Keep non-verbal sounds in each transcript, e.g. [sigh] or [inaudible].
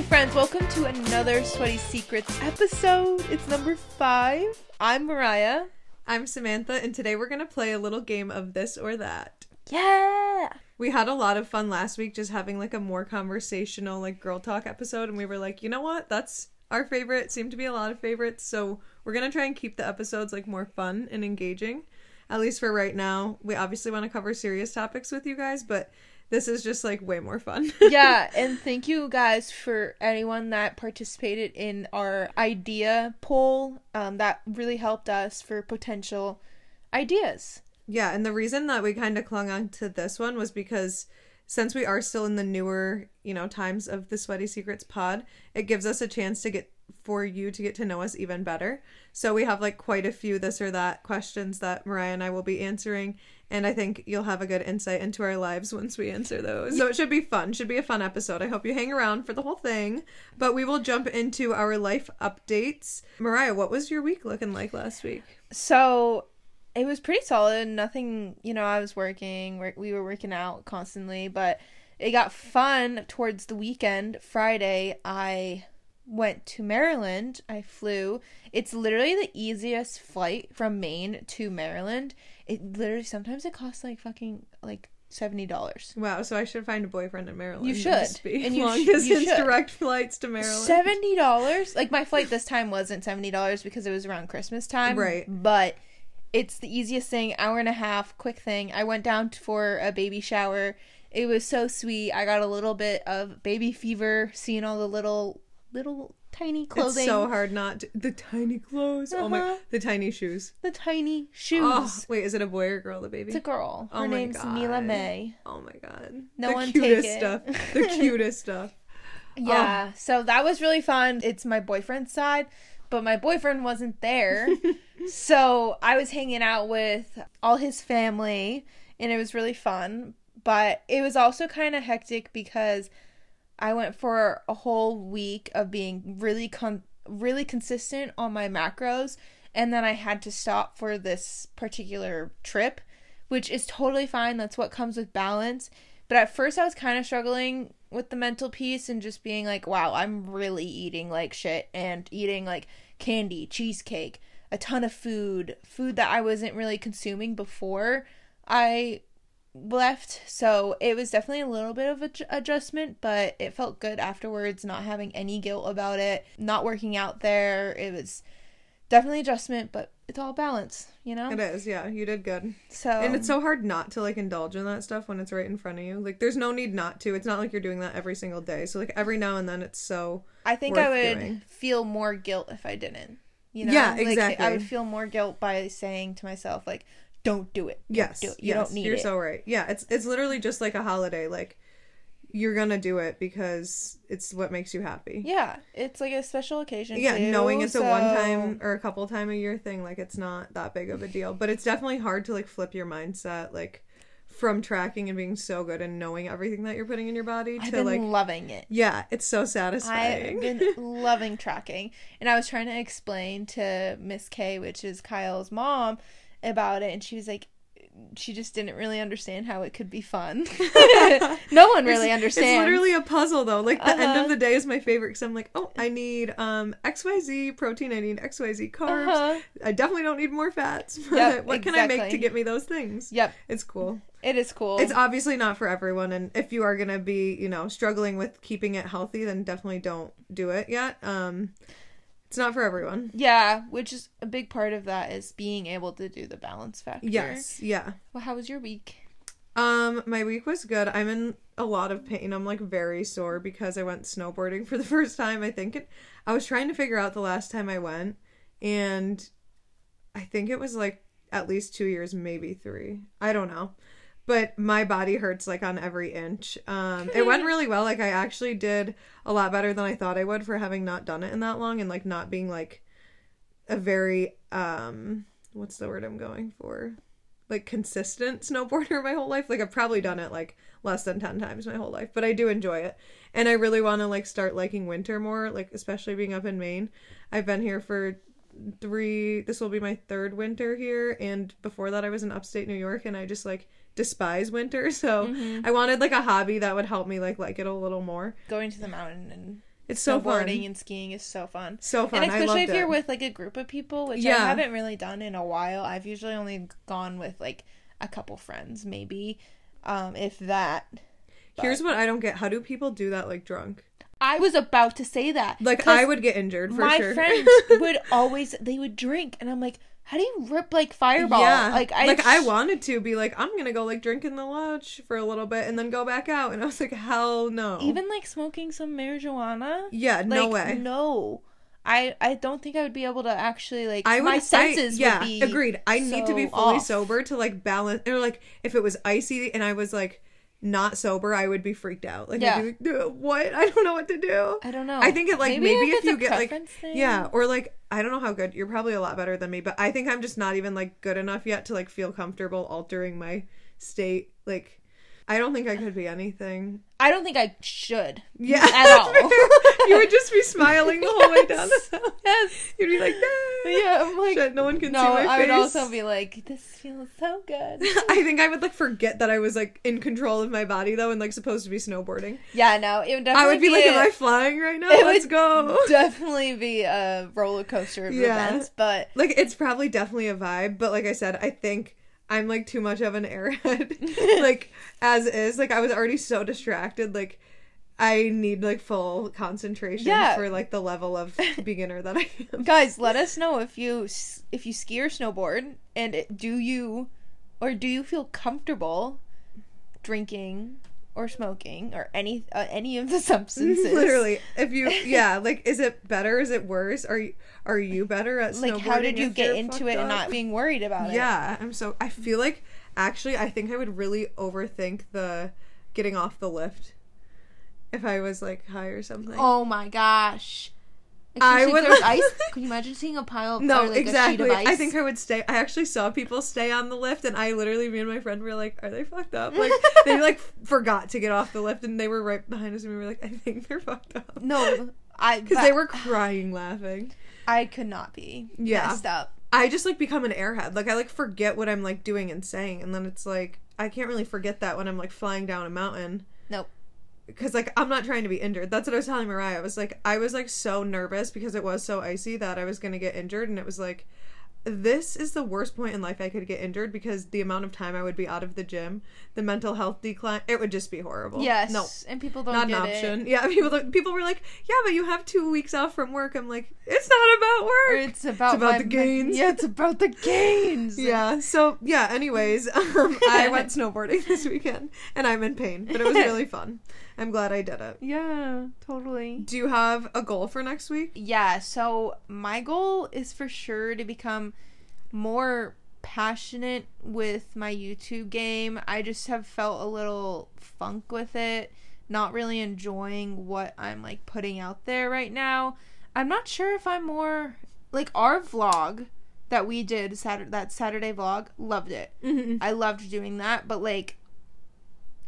Hey friends, welcome to another Sweaty Secrets episode. It's number five. I'm Mariah. I'm Samantha, and today we're going to play a little game of this or that. Yeah. We had a lot of fun last week just having like a more conversational, like girl talk episode, and we were like, you know what? That's our favorite. Seemed to be a lot of favorites. So we're going to try and keep the episodes like more fun and engaging, at least for right now. We obviously want to cover serious topics with you guys, but this is just like way more fun. [laughs] yeah, and thank you guys for anyone that participated in our idea poll. Um, that really helped us for potential ideas. Yeah, and the reason that we kind of clung on to this one was because since we are still in the newer, you know, times of the Sweaty Secrets pod, it gives us a chance to get for you to get to know us even better. So we have like quite a few this or that questions that Mariah and I will be answering, and I think you'll have a good insight into our lives once we answer those. So it should be fun. Should be a fun episode. I hope you hang around for the whole thing. But we will jump into our life updates. Mariah, what was your week looking like last week? So it was pretty solid. Nothing, you know, I was working, we were working out constantly, but it got fun towards the weekend. Friday, I went to Maryland. I flew. It's literally the easiest flight from Maine to Maryland. It literally sometimes it costs like fucking like seventy dollars. Wow, so I should find a boyfriend in Maryland. You should. And you long sh- distance you direct flights to Maryland. Seventy dollars. Like my flight this time wasn't seventy dollars because it was around Christmas time. Right. But it's the easiest thing, hour and a half, quick thing. I went down for a baby shower. It was so sweet. I got a little bit of baby fever seeing all the little little tiny clothing. It's so hard not to, the tiny clothes. Uh-huh. Oh my, uh-huh. the tiny shoes. The tiny shoes. Oh, wait, is it a boy or girl? The baby? It's a girl. Her oh name's god. Mila May. Oh my god. No the one cutest take it. stuff. [laughs] The cutest stuff. Yeah. Oh. So that was really fun. It's my boyfriend's side, but my boyfriend wasn't there. [laughs] so I was hanging out with all his family, and it was really fun. But it was also kind of hectic because I went for a whole week of being really con- really consistent on my macros and then I had to stop for this particular trip, which is totally fine. That's what comes with balance. But at first I was kind of struggling with the mental piece and just being like, wow, I'm really eating like shit and eating like candy, cheesecake, a ton of food, food that I wasn't really consuming before I left so it was definitely a little bit of a adjustment but it felt good afterwards not having any guilt about it not working out there. It was definitely adjustment but it's all balance you know? It is yeah you did good. So and it's so hard not to like indulge in that stuff when it's right in front of you. Like there's no need not to. It's not like you're doing that every single day. So like every now and then it's so i think i would doing. feel more guilt if i didn't you know? Yeah exactly like, i would feel more guilt by saying to myself like don't do it. Don't yes, do it. You yes, don't need you're it. so right. Yeah, it's it's literally just like a holiday. Like you're gonna do it because it's what makes you happy. Yeah, it's like a special occasion. Yeah, too, knowing it's so... a one time or a couple time a year thing, like it's not that big of a deal. But it's definitely hard to like flip your mindset, like from tracking and being so good and knowing everything that you're putting in your body to I've been like loving it. Yeah, it's so satisfying. I've been [laughs] loving tracking, and I was trying to explain to Miss K, which is Kyle's mom, about it, and she was like, she just didn't really understand how it could be fun. [laughs] [laughs] no one really it's, understands. It's literally a puzzle though. Like the uh-huh. end of uh-huh. the day is my favorite because I'm like, oh, I need um XYZ protein, I need XYZ carbs. Uh-huh. I definitely don't need more fats. [laughs] Yep, what exactly. can I make to get me those things? Yep. It's cool. It is cool. It's obviously not for everyone and if you are going to be, you know, struggling with keeping it healthy, then definitely don't do it yet. Um it's not for everyone. Yeah, which is a big part of that is being able to do the balance factor. Yes, yeah. Well, how was your week? Um, my week was good. I'm in a lot of pain. I'm like very sore because I went snowboarding [laughs] for the first time. I think it, I was trying to figure out the last time I went, and I think it was like at least two years, maybe three. I don't know but my body hurts like on every inch. Um, it went [laughs] really well. Like I actually did a lot better than I thought I would for having not done it in that long and like not being like a very um what's the word I'm going for? Like consistent snowboarder [laughs] my whole life. Like I've probably done it like less than 10 times my whole life, but I do enjoy it. And I really want to like start liking winter more, like especially being up in Maine. I've been here for three this will be my third winter here and before that I was in upstate New York and I just like despise winter [laughs] so mm-hmm. i wanted like a hobby that would help me like like it a little more going to the mountain and It's so fun. and skiing is so fun. So fun. And especially if you're it. with like a group of people, which Yeah. I haven't really done in a while. I've usually only gone with like a couple friends, maybe, um, if that. But- Here's what I don't get. How do people do that like drunk? I was about to say that. Like I would get injured for my sure. friends [laughs] would always they would drink, and I'm like, how do you rip like fireball? Yeah, like I like I wanted to be like I'm gonna go like drink in the lodge for a little bit and then go back out, and I was like, hell no. even like smoking some marijuana. yeah, no way. No, I I don't think I would be able to actually like. I would. my senses I, yeah, would be agreed. I need to be fully off. sober to like balance. Or like if it was icy and I was like not sober, I would be freaked out. Like, Yeah. I'd be like, what? [laughs] I don't know what to do. I don't know. I think it like maybe, if it's a you get like thing. yeah, or like I don't know how good you're probably a lot better than me, but I think I'm just not even like good enough yet to like feel comfortable altering my state. Like I don't think I could be anything. I don't think I should. Yeah, At all. you would just be smiling the whole way down the hill. Yes. You'd be like, "Nah." Yeah, I'm like. Shit, no one can no, see my face. I would also be like, this feels so good. [laughs] I think I would like forget that I was like in control of my body though and like supposed to be snowboarding. yeah, no, it would definitely I would be like, a- Am I flying right now? [laughs] It Let's would go. definitely be a roller coaster of Yeah. events, but Like it's probably definitely a vibe, but like I said, I think I'm like too much of an airhead. [laughs] like as is. Like I was already so distracted, like I need like full concentration Yeah. for like the level of [laughs] beginner that I am. guys, let us know if you if you ski or snowboard, and do you or do you feel comfortable drinking or smoking or any uh, any of the [laughs] substances? Literally, if you [laughs] yeah, like is it better? Is it worse? Are you are you better at Like, how did you get into it and not being worried about it? Yeah, I'm so. I feel like actually, I think I would really overthink the getting off the lift if I was like high or something. Oh my gosh. I Especially if would- was [laughs] ice. Can you imagine seeing a pile of no, like, A exactly. sheet of ice? I think I would stay. I actually saw people stay on the lift, and I literally, me and my friend were like, "Are they fucked up?" Like [laughs] they like forgot to get off the lift, and they were right behind us, and we were like, "I think they're fucked up." no, I [laughs] because they were crying laughing. I could not be Yeah. messed up. I just like become an airhead. Like I like forget what I'm like doing and saying, and then it's like I can't really forget that when I'm like flying down a mountain. Nope. Because like I'm not trying to be injured. That's what I was telling Mariah. I was like I was like so nervous because it was so icy that I was gonna get injured, and it was like this is the worst point in life I could get injured because the amount of time I would be out of the gym, the mental health decline, it would just be horrible. Yes. no, And people don't not an option. it. [laughs] Yeah, people people were like, yeah, but you have two weeks off from work. I'm like, it's not about Or work. it's about, about the gains. Yeah, it's about the [laughs] gains. Yeah. So yeah. Anyways, [laughs] um, I went snowboarding this weekend, and I'm in pain, but it was really fun. I'm glad I did it. Yeah, totally. Do you have a goal for next week? Yeah, so my goal is for sure to become more passionate with my YouTube game. I just have felt a little funk with it, not really enjoying what I'm like putting out there right now. I'm not sure if I'm more like our vlog that we did Saturday that Saturday vlog, loved it. Mm-hmm. I loved doing that, but like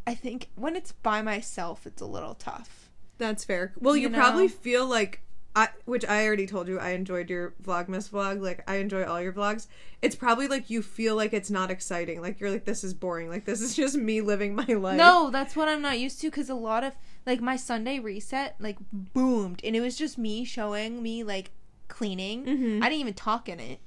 I think when it's by myself it's a little tough. That's fair. Well, you, You probably feel like I, which I already told you, I enjoyed your Vlogmas vlog. Like I enjoy all your vlogs. It's probably like you feel like it's not exciting. Like you're like this is boring. Like this is [laughs] just me living my life. No, that's what I'm not used to because a lot of like my Sunday reset like boomed and it was just me showing me like cleaning. Mhm. I didn't even talk in it.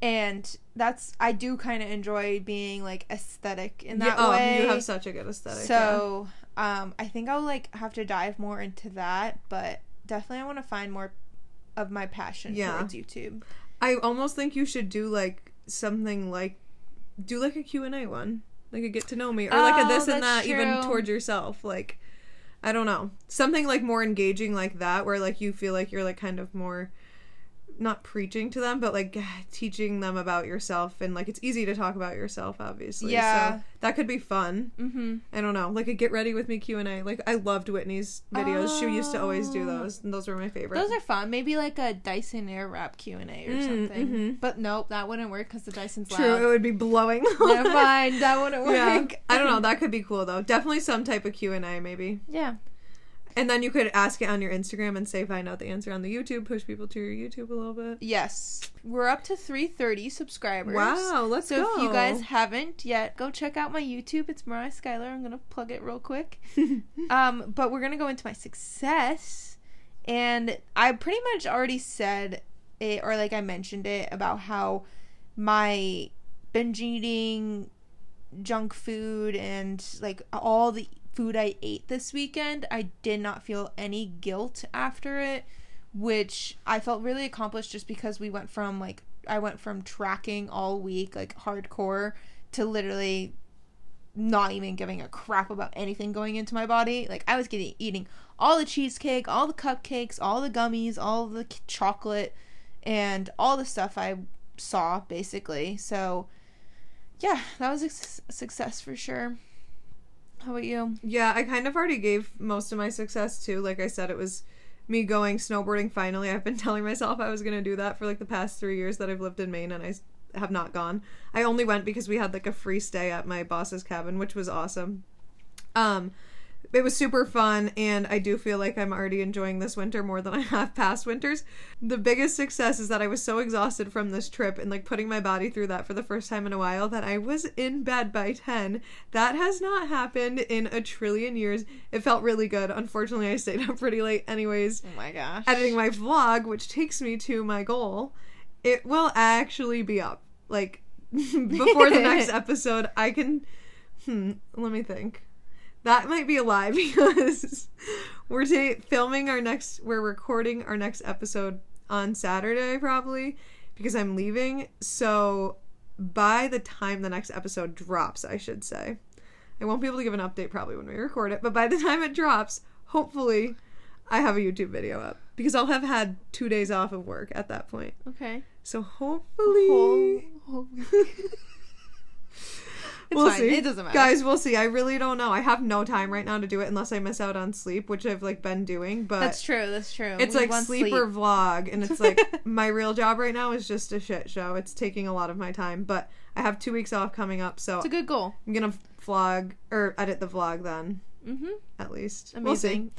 And that's I do kind of enjoy being like aesthetic in that Yeah, oh, way. you have such a good aesthetic. so, um I think I'll like have to dive more into that, but definitely I want to find more of my passion Yeah. towards YouTube. I almost think you should do like something like do like a Q&A one. Like a get to know me or like a Oh, this and that even towards yourself. Like I don't know. Something like more engaging like that where like you feel like you're like kind of more not preaching to them but like [sighs] teaching them about yourself and like it's easy to talk about yourself obviously. Yeah. So that could be fun. Mhm. I don't know. Like a get ready with me Q&A. Like I loved Whitney's videos. She used to always do Oh. those and those were my favorite. Those are fun. Maybe like a Dyson Airwrap Q and A or Mm, something. mhm. But nope, that wouldn't work because the Dyson's True, it would be blowing. Never mind, that wouldn't [laughs] work. Yeah, I don't know. That could be cool though. Definitely some type of Q and A, maybe. Yeah. And then you could ask it on your Instagram and say find out the answer on the YouTube. Push people to your YouTube a little bit. Yes. We're up to 330 subscribers. Wow, let's So go. So if you guys haven't yet, go check out my YouTube. It's Mariah Skylar. I'm gonna plug it real quick. [laughs] um, but we're gonna go into my success, And I pretty much already said it, or like I mentioned it about how my binge eating junk food and like all the food I ate this weekend, I did not feel any guilt after it, which I felt really accomplished just because we went from like I went from tracking all week like hardcore to literally not even giving a crap about anything going into my body. Like I was getting eating all the cheesecake, all the cupcakes, all the gummies, all the chocolate and all the stuff I saw basically. So yeah, that was a su- success for sure. How about you? Yeah, I kind of already gave most of my success too. Like I said, it was me going snowboarding finally. I've been [laughs] telling myself I was going to do that for like the past three years that I've lived in Maine and I have not gone. I only went because we had like a free stay at my boss's cabin, which was awesome. Um, it was super fun and I do feel like I'm already enjoying this winter more than I have past winters. The biggest success is that I was so exhausted from this trip and like putting my body through that for the first time in a while that I was in bed by 10. That has not happened in a trillion years. It felt really good. Unfortunately, I stayed [laughs] up pretty late anyways. Oh my gosh. Editing my vlog, which takes me to my goal. It will actually be up like [laughs] before the next [laughs] episode. I can hmm, let me think that might be a lie [laughs] because we're ta- filming our next we're recording our next episode on Saturday probably because I'm leaving. So by the time the next episode drops, I should say. I won't be able to give an update probably when we record it, but by the [laughs] time it drops, hopefully I have a YouTube video up because I'll have had 2 days off of work at that point. Okay. So hopefully [laughs] we'll fine. see. It doesn't matter. Guys, we'll see. I really don't know. I have no time right now to do it unless I miss out on sleep, which I've like been doing, but That's true. That's true. it's We like want sleep, or vlog and it's like [laughs] my real job right now is just a shit show. It's taking a lot of my time, but I have 2 weeks off coming up, so It's a good goal. I'm going to vlog or edit the vlog then Mm-hmm. at least. Amazing. We'll see.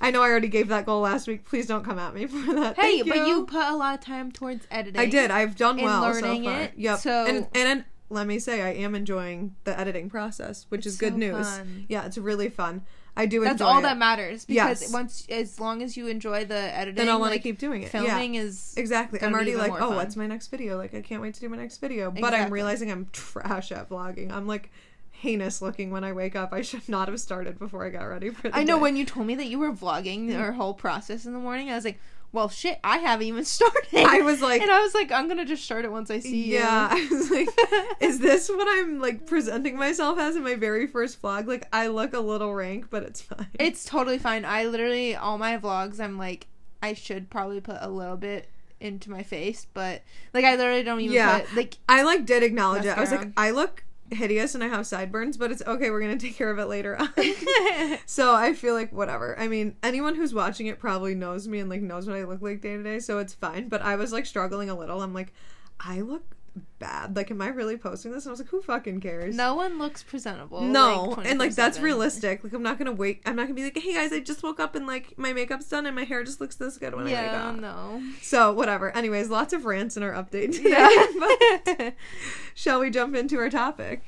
I know I already gave that goal last week. Please don't come at me [laughs] for that. Hey, Thank but you put a lot of time towards editing. I did. I've done and well learning so far. it, Yep. so- and and let me say, I am enjoying the editing process, which It's is good news. fun. Yeah, it's really fun. I do. It. That's all it. that matters because Yes. once, as long as you enjoy the editing, Then I'll want to like, keep doing it. filming yeah. is Exactly. I'm already like, oh, fun. what's my next video? Like, I can't wait to do my next video. But I'm realizing I'm trash at vlogging. I'm like heinous looking when I wake up. I should not have started before I got ready for the I know day. when you told me that you were vlogging mm. our whole process in the morning, I was like, well, shit, I haven't even [laughs] started. I was like, and I was like, I'm gonna just start it once I see you. yeah, I was like, [laughs] is this what I'm like presenting myself as in my very first vlog? Like, I look a little rank, but it's fine. It's totally fine. I literally all my vlogs, I'm like, I should probably put a little bit into my face, but like I literally don't even Yeah. put like I like did acknowledge it. I was like. I look hideous and I have sideburns, but it's okay. We're gonna take care of it later on. [laughs] so I feel like whatever. I mean, anyone who's watching it probably knows me and like knows what I look like day to day, so it's fine. But I was like struggling a little. I'm like, I look bad. Like, am I really posting this? And I was like, who fucking cares? no one looks presentable. No, and like that's realistic. Like I'm not gonna wait. I'm not gonna be like, hey guys, I just woke up and like my makeup's done and my hair just looks this good when I wake Yeah, up. no. So whatever. Anyways, lots of rants in our update [laughs] today. but Yeah. [laughs] shall we jump into our topic?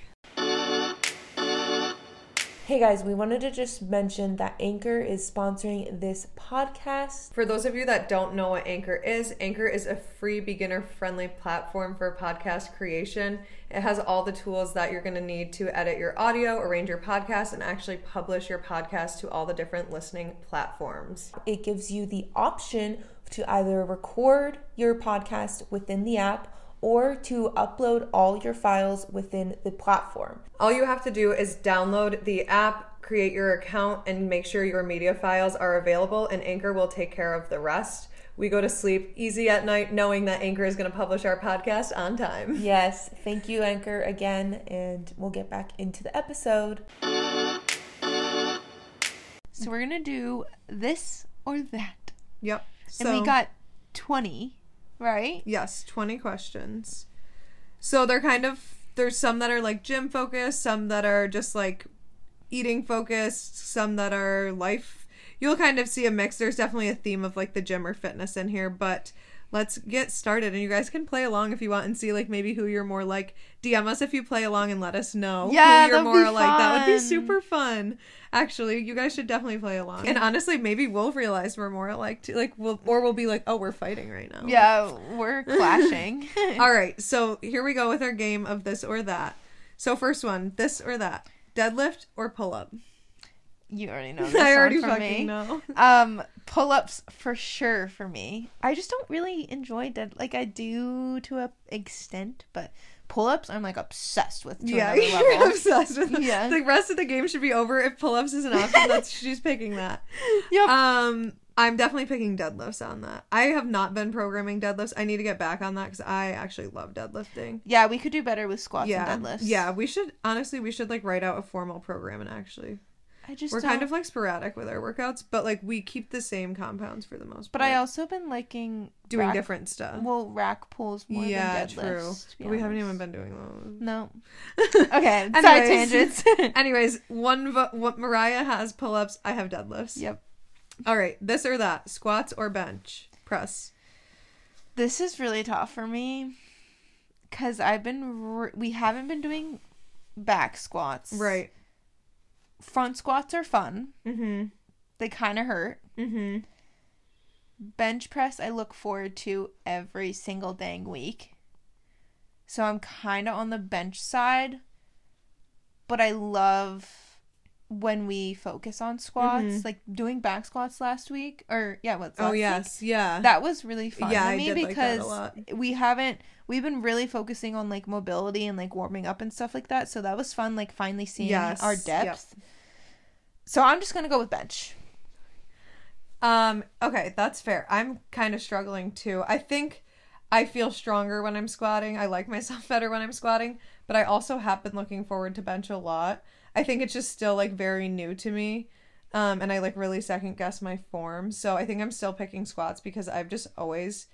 Hey guys, we wanted to just mention that Anchor is sponsoring this podcast. For those of you that don't know what Anchor is, Anchor is a free beginner friendly platform for podcast creation. It has all the tools that you're going to need to edit your audio, arrange your podcast, and actually publish your podcast to all the different listening platforms. It gives you the option to either record your podcast within the app or to upload all your files within the platform. All you have to do is download the app, create your account, and make sure your media files are available, and Anchor will take care of the rest. We go to sleep easy at night knowing that Anchor is going to publish our podcast on time. [laughs] Yes, thank you, Anchor, again, and we'll get back into the episode. So we're gonna do this or that, Yep. and we got twenty, right? Yes, 20 questions. So they're kind of there's some that are like gym focused, some that are just like eating focused, some that are life. You'll kind of see a mix. There's definitely a theme of like the gym or fitness in here, but let's get started. And you guys can play along if you want and see like maybe who you're more like. DM us if you play along and let us know Yeah, who you're more like. That would be super fun. Actually, you guys should definitely play along. And honestly, maybe we'll realize we're more like to like we'll or we'll be like, oh, we're fighting right now. Yeah, we're [laughs] clashing. [laughs] All right, so here we go with our game of this or that. So first one, this or that, deadlift or pull up. you already know [laughs] this I already from fucking me. know. Um, pull ups for sure for me. I just don't really enjoy dead like I do to a extent, but pull ups I'm like obsessed with Yeah, [laughs] you're obsessed with. Yeah. the rest of the game should be over if pull ups is an option. [laughs] That's she's picking that. Yep. Um, I'm definitely picking deadlifts on that. I have not been programming deadlifts. I need to get back on that because I actually love deadlifting. yeah, we could do better with squats yeah, and deadlifts. yeah. We should honestly, we should like write out a formal program and actually, I just we're don't- kind of like sporadic with our workouts, but like we keep the same compounds for the most part. But part. I also been liking doing rack- different stuff. Well, rack pulls more yeah, than deadlifts. true. But we haven't even been doing those. No. [laughs] Okay. side Anyways. tangents. [laughs] Anyways, one vo- what Mariah has pull ups. I have deadlifts. yep. All right, this or that, squats or bench press. This is really tough for me because I've been re- we haven't been doing back squats. Right. Front squats are fun. Mm-hmm. They kind of hurt. Mm-hmm. Bench press I look forward to every single dang week. So I'm kind of on the bench side, but I love when we focus on squats, Mhm. like doing back squats last week or yeah, what's Oh yes, yeah. that was really fun Yeah, I me did like because lot. we haven't we've been really focusing on like mobility and like warming up and stuff like that so that was fun like finally seeing Yes, our yep. depth so i'm just gonna go with bench Um, okay, that's fair. I'm kind of struggling too. I think I feel stronger when I'm squatting. I like [laughs] myself better when I'm squatting, but I also have been looking forward to bench a lot. I think it's just still like very new to me. Um, and I like really second guess my form. So I think I'm still picking squats because I've just always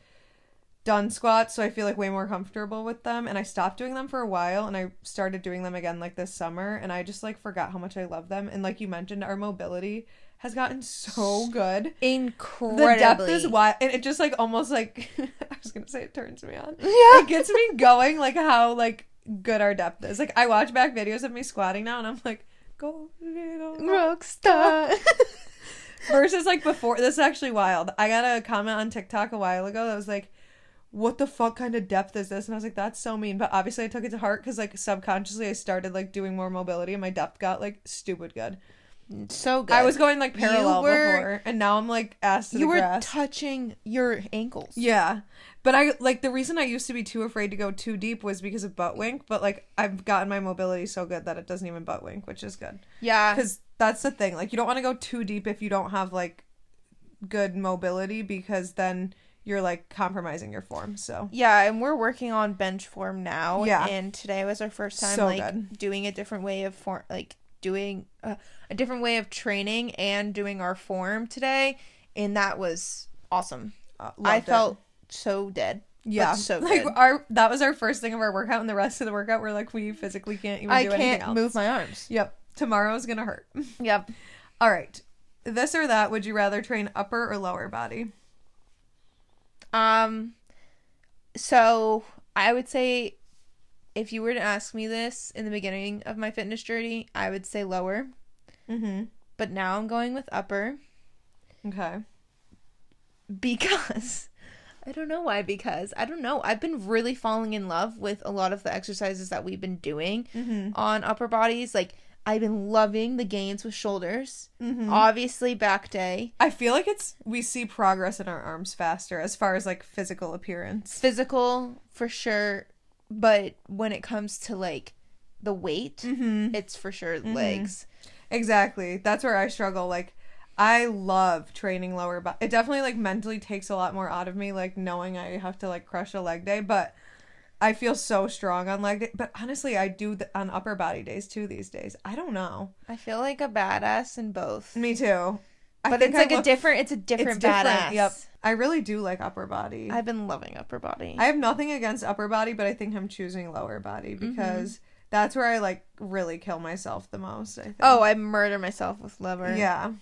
done squats, so I feel like way more comfortable with them. And I stopped doing them for a while and I started doing them again like this summer and I just like forgot how much I love them. And like you mentioned, our mobility has gotten so good. incredibly The depth is wild, and it just like almost like [laughs] I was gonna say it turns me on. yeah It gets me going, like how like good our depth is. Like I watch back videos of me squatting now, and I'm like, go little rockstar [laughs] versus like before. This is actually wild. I got a comment on TikTok a while ago that was like, "What the fuck kind of depth is this?" And I was like, "That's so mean." But obviously, I took it to heart because like subconsciously, I started like doing more mobility, and my depth got like stupid good. so good I was going like parallel were- before, and now I'm like ass to you the were touching your ankles Yeah. But I like the reason I used to be too afraid to go too deep was because of butt wink, but like I've gotten my mobility so good that it doesn't even butt wink, which is good. yeah Cuz that's the thing. Like you don't want to go too deep if you don't have like good mobility because then you're like compromising your form. So yeah and we're working on bench form now Yeah. and today was our first time So like good. doing a different way of form like doing uh, a different way of training and doing our form today and that was awesome uh, i felt it. So dead yeah, so like good. our that was our first thing of our workout, and the rest of the workout we're like we physically can't even i do anything can't else. move my arms Yep, tomorrow's gonna hurt. [laughs] yep All right, this or that? Would you rather train upper or lower body? Um, so I would say if you were to ask me this in the beginning of my fitness journey, I would say lower. Mm-hmm. But now I'm going with upper Okay. because I don't know why. Because I don't know. I've been really falling in love with a lot of the exercises that we've been doing Mm-hmm. on upper bodies. Like I've been loving the gains with shoulders. Mm-hmm. Obviously, back day. I feel like it's we see progress in our arms faster as far as like physical appearance. Physical for sure, but when it comes to like the weight, Mm-hmm. it's for sure legs. Exactly. That's where I struggle. Like I love training lower body. It definitely like mentally takes a lot more out of me like knowing I have to like crush a leg day, but I feel so strong on leg day. But honestly, I do th- on upper body days too these days. I don't know. I feel like a badass in both. Me too. I But it's I like a different it's a it's different, badass. Yep. I really do like upper body. I've been loving upper body. I have nothing against upper body, but I think I'm choosing lower body Mm-hmm. because that's where I like really kill myself the most. I think. oh, I murder myself with lover. yeah.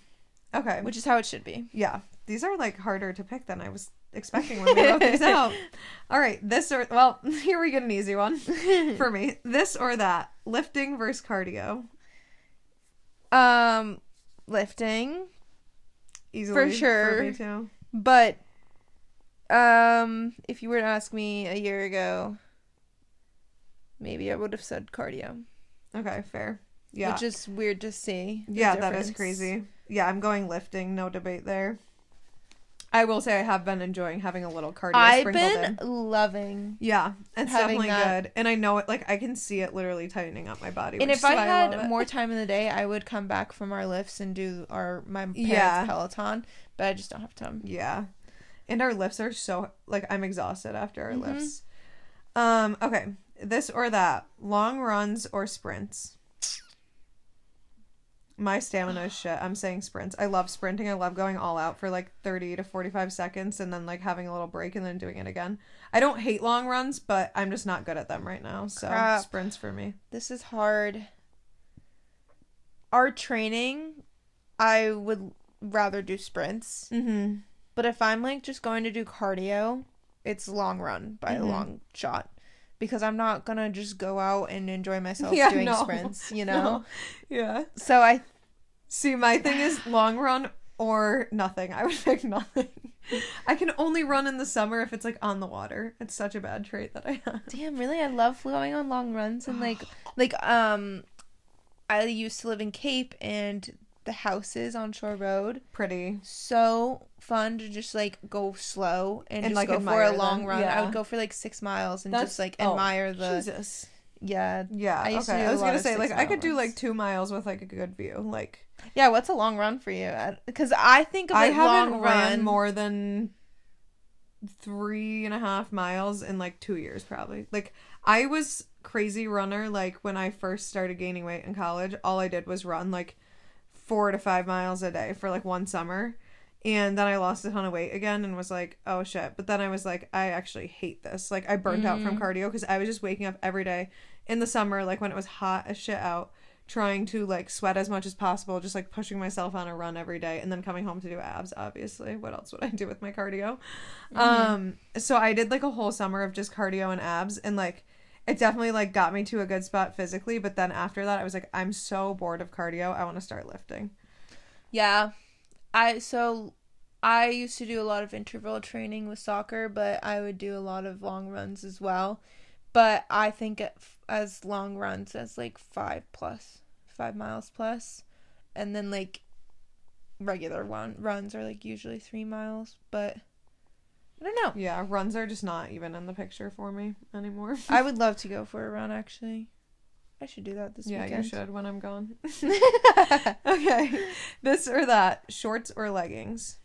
Okay. Which is how it should be. yeah, these are like harder to pick than I was expecting when we wrote these [laughs] out. All right, this or well, [laughs] here we get an easy one [laughs] for me. This or that, lifting versus cardio. Um, lifting, Easily sure. For me too. but um, if you were to ask me a year ago, maybe I would have said cardio. Okay, fair. Yeah, which is weird to see. yeah, that is crazy. Yeah, I'm going lifting. No debate there. I will say I have been enjoying having a little cardio I've sprinkled been in. loving. Yeah, it's definitely that- good, and I know it. Like I can see it literally tightening up my body. And if I had it. more time in the day, I would come back from our lifts and do our my parents' Yeah. Peloton. But I just don't have time. Yeah. And our lifts are so like I'm exhausted after our Mhm. lifts. Um, okay. This or that. Long runs or sprints. My stamina is shit. I'm saying sprints. I love sprinting. I love going all out for like 30 to 45 seconds and then like having a little break and then doing it again. I don't hate long runs, but I'm just not good at them right now. So Crap. sprints for me. This is hard. Our training, I would rather do sprints. Mm-hmm. But if I'm like just going to do cardio, it's long run by Mhm. a long shot. Because I'm not gonna just go out and enjoy myself [laughs] Yeah, doing no. sprints, you [laughs] know? Yeah. So I See, my thing is long run or nothing. I would [laughs] pick nothing. I can only run in the summer if it's like on the water. It's such a bad trait that I have. damn really I love going on long runs and like [sighs] like um I used to live in Cape and the houses on Shore Road Pretty. so fun to just like go slow and, And, just like, go for a long them. run. I would go for like six miles and That's- just like oh, admire the Jesus. yeah Yeah. I used to okay. I was gonna say like I could mile do like two miles with like a good view. Like yeah. What's a long run for you? Uh, because I think of I haven't long ran run more than three and a half miles in like two years probably. Like I was crazy runner like when I first started gaining weight in college. All I did was run like four to five miles a day for like one summer. And then I lost a ton of weight again and was like, oh shit. But then I was like, I actually hate this. Like, I burnt out from cardio because I was just waking up every day in the summer, like when it was hot as shit out, trying to like sweat as much as possible, just like pushing myself on a run every day and then coming home to do abs, obviously. What else would I do with my cardio? Um, so I did like a whole summer of just cardio and abs and like it definitely like got me to a good spot physically, but then after that I was like, I'm so bored of cardio. I want to start lifting. Yeah. I so I used to do a lot of interval training with soccer, but I would do a lot of long runs as well. But I think as long runs as like 5 plus, 5 miles plus, and then like regular one runs are like usually 3 miles, but I don't know. Yeah, runs are just not even in the picture for me anymore. I [laughs] would love to go for a run actually. I should do that this yeah, weekend. you should when I'm gone. [laughs] [laughs] okay, this or that, shorts or leggings.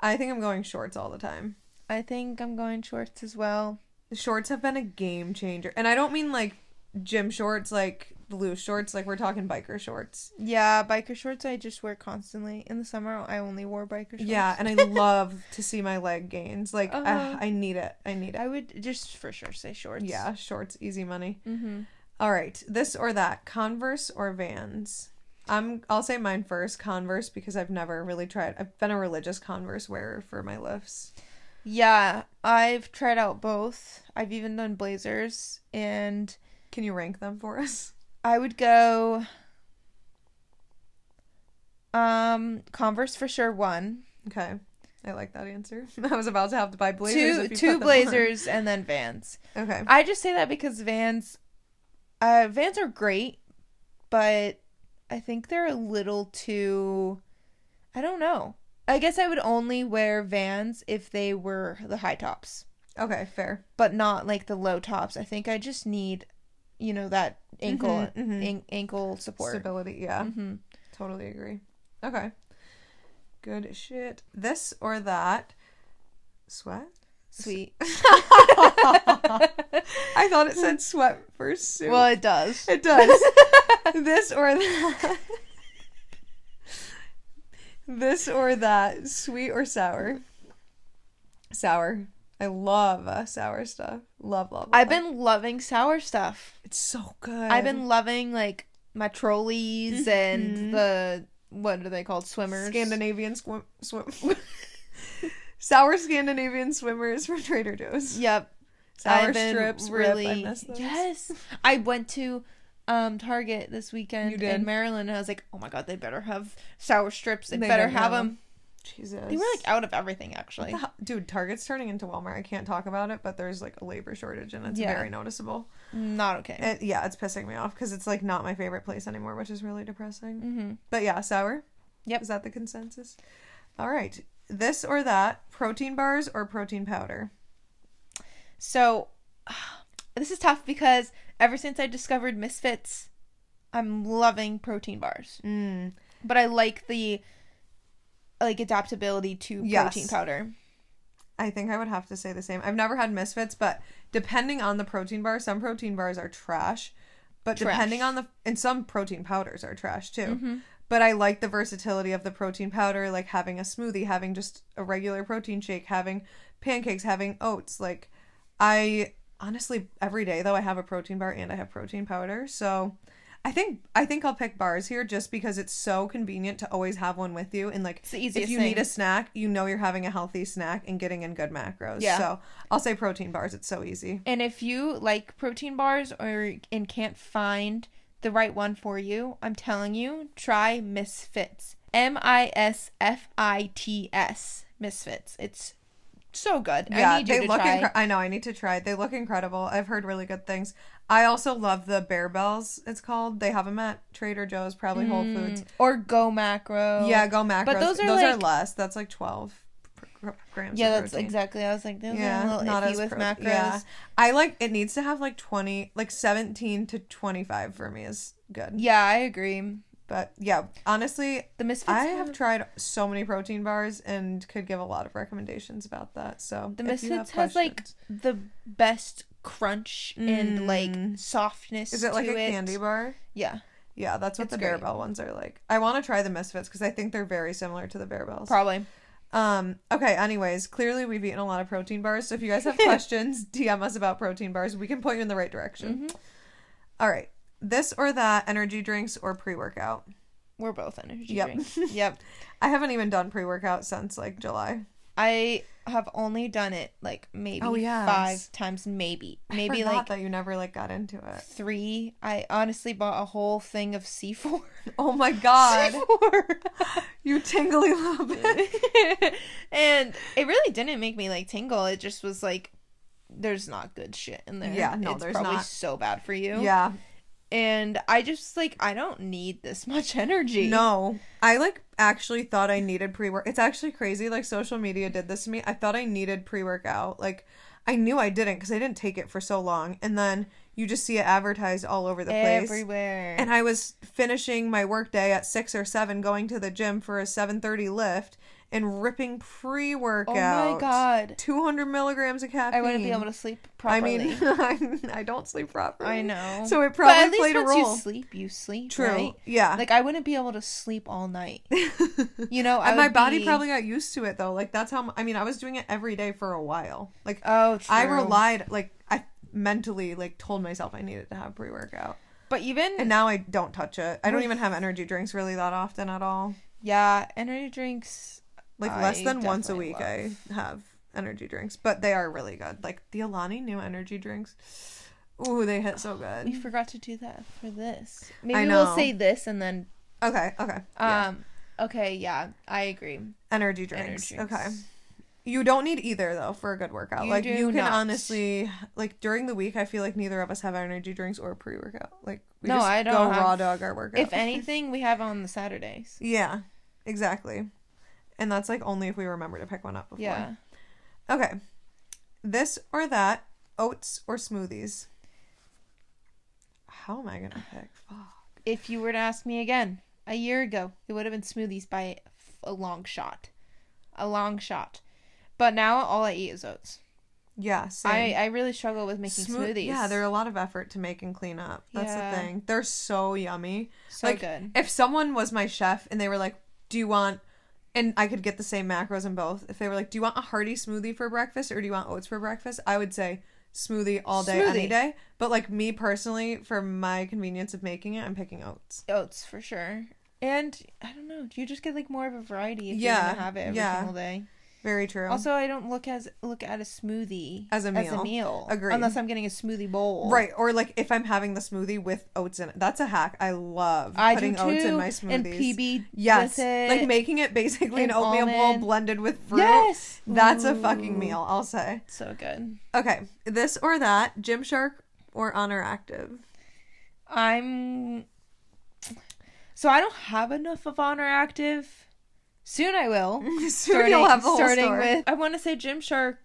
I think I'm going shorts all the time. I think I'm going shorts as well. Shorts have been a game changer, and I don't mean like gym shorts, like loose shorts. Like we're talking biker shorts. Yeah, biker shorts I just wear constantly. In the summer, I only wore biker shorts. Yeah, and I [laughs] love to see my leg gains. Like I- Uh-huh. I, need it. I need it. I would just for sure say shorts. Yeah, shorts, easy money. Mm-hmm. All right, this or that, Converse or Vans. I'm. I'll say mine first, Converse, because I've never really tried. I've been a religious Converse wearer for my lifts. Yeah, I've tried out both. I've even done blazers, and Can you rank them for us? I would go. Um, Converse for sure one. Okay, I like that answer. [laughs] I was about to have to buy blazers. two two blazers and then Vans. Okay. I just say that because Vans, uh, Vans are great, but I think they're a little too. I don't know. I guess I would only wear Vans if they were the high tops, Okay, fair. but not like the low tops. I think I just need, you know, that ankle Mhm, mhm. an- ankle support. Stability. Yeah, hmm totally agree. Okay. Good shit. This or that. Sweat. Sweet. [laughs] I thought it said sweat for suit. well, it does. It does. [laughs] this or that. this or that. Sweet or sour? Sour. I love uh, sour stuff. Love, love, love. I've been loving sour stuff. It's so good. I've been loving like Mhm. and the what are they called swimmers Scandinavian swim. swim. [laughs] Sour Scandinavian swimmers from Trader Joe's. Yep. Sour I've been strips, really. I miss those. Yes. I went to um Target this weekend You did? in Maryland and I was like, "Oh my god, they better have sour strips. They, They better have have them." Jesus. They were like out of everything actually. Dude, Target's turning into Walmart. I can't talk about it, but there's like a labor shortage and it's Yeah. very noticeable. Not okay. It, yeah, it's pissing me off because it's like not my favorite place anymore, which is really depressing. mm-hmm. But yeah, sour. Yep. Is that the consensus? All right. This or that, protein bars or protein powder? So [sighs] this is tough because ever since I discovered Misfits, I'm loving protein bars. Mm. But I like the like adaptability to Yes. protein powder. I think I would have to say the same. I've never had Misfits, but depending on the protein bar, some protein bars are trash. But Trash. depending on the and some protein powders are trash too. Mhm. But I like the versatility of the protein powder, like having a smoothie, having just a regular protein shake, having pancakes, having oats. Like I honestly every day though I have a protein bar and I have protein powder. So I think I think I'll pick bars here just because it's so convenient to always have one with you and like It's the easiest if you thing. need a snack, you know you're having a healthy snack and getting in good macros. Yeah. So I'll say protein bars. It's so easy. And if you like protein bars or and can't find the right one for you, I'm telling you, try Misfits. M I S F I T S. Misfits. It's so good. Yeah, I need you they to look. try. Incre- I know. I need to try. They look incredible. I've heard really good things. I also love the Barebells. It's called. They have them at Trader Joe's, probably Whole mm, Foods. or Go Macro. Yeah, go macros. But those are those are less. That's like twelve grams. Yeah, of that's protein. exactly. I was like, those Yeah, are a little not iffy as with pro- macros. Yeah, I like. It needs to have like twenty, like seventeen to twenty five for me is good. Yeah, I agree. But yeah, honestly, The Misfits. I have tried so many protein bars and could give a lot of recommendations about that. So The Misfits has like the best crunch and like Mm. softness. Is it like a it. candy bar? Yeah, Yeah, that's what It's the great. Barebell ones are like. I want to try the Misfits because I think they're very similar to the Barebells. probably. Um. Okay. Anyways, clearly we've eaten a lot of protein bars. So if you guys have [laughs] questions, DM us about protein bars. We can point you in the right direction. Mhm. All right. This or that energy drinks or pre workout. We're both energy Yep. drinks. [laughs] Yep. I haven't even done pre workout since like July. I have only done it like maybe Oh, yes. five times, maybe, maybe like that you never like got into it. three. I honestly bought a whole thing of C four. [laughs] Oh my god, [laughs] C4. you tingly little bit. and it really didn't make me like tingle. It just was like, there's not good shit in there. Yeah, no, it's there's probably not. so bad for you. Yeah. And I just like I don't need this much energy. No, I like actually thought I needed pre work. It's actually crazy. Like social media did this to me. I thought I needed pre workout. Like I knew I didn't because I didn't take it for so long. And then you just see it advertised all over the place. everywhere. And I was finishing my workday at six or seven, going to the gym for a seven thirty lift and ripping pre workout. oh my god, Two hundred milligrams of caffeine. I wouldn't be able to sleep properly. [laughs] I mean, I don't sleep properly. I know. So it but at probably least played a once role. you sleep, you sleep. True. right? Yeah. Like I wouldn't be able to sleep all night. [laughs] You know, I and my body be- probably got used to it though. Like that's how I mean, I was doing it every day for a while. Like Oh, true. I relied like I mentally like told myself I needed to have pre-workout. But even And now I don't touch it. I don't even have energy drinks really that often at all. yeah, energy drinks. Like I less than once a week love. I have energy drinks, but they are really good. Like the Alani Nu energy drinks. Ooh, they hit so good. We forgot to do that for this. Maybe we'll say this and then Okay, okay. yeah. um okay, yeah, I agree. energy drinks. Energy Okay. You don't need either though for a good workout. You like you can not. honestly like during the week I feel like neither of us have energy drinks or pre workout. Like we No, just I don't go have- raw dog our workout. If [laughs] anything, we have on the Saturdays. yeah. Exactly. And that's like only if we remember to pick one up before. Yeah. Okay. This or that, oats or smoothies. How am I gonna pick? Fuck. If you were to ask me again a year ago, it would have been smoothies by a long shot. A long shot. But now all I eat is oats. Yeah, same. I, I really struggle with making Smo- smoothies. Yeah, they're a lot of effort to make and clean up. That's Yeah. the thing. They're so yummy. so like, good. If someone was my chef and they were like, "Do you want?" And I could get the same macros in both. If they were like, "Do you want a hearty smoothie for breakfast or do you want oats for breakfast?" I would say smoothie all day, any day. But like me personally, for my convenience of making it, I'm picking oats. Oats for sure. And I don't know, Do you just get like more of a variety if Yeah, you're gonna have it every yeah. single day. Very true. Also, I don't look as look at a smoothie As a As meal. a meal. Agreed. Unless I'm getting a smoothie bowl. right, or like if I'm having the smoothie with oats in it. That's a hack. I love I putting do too. oats in my smoothies. And PB. Yes, like making it basically an oatmeal bowl blended with fruit. Yes. That's a fucking meal, I'll say. So good. Okay, this or that, Gymshark or Honor Active. I'm. So I don't have enough of Honor Active. Soon I will. [laughs] Soon you'll have the whole starting store. with. I want to say Gymshark,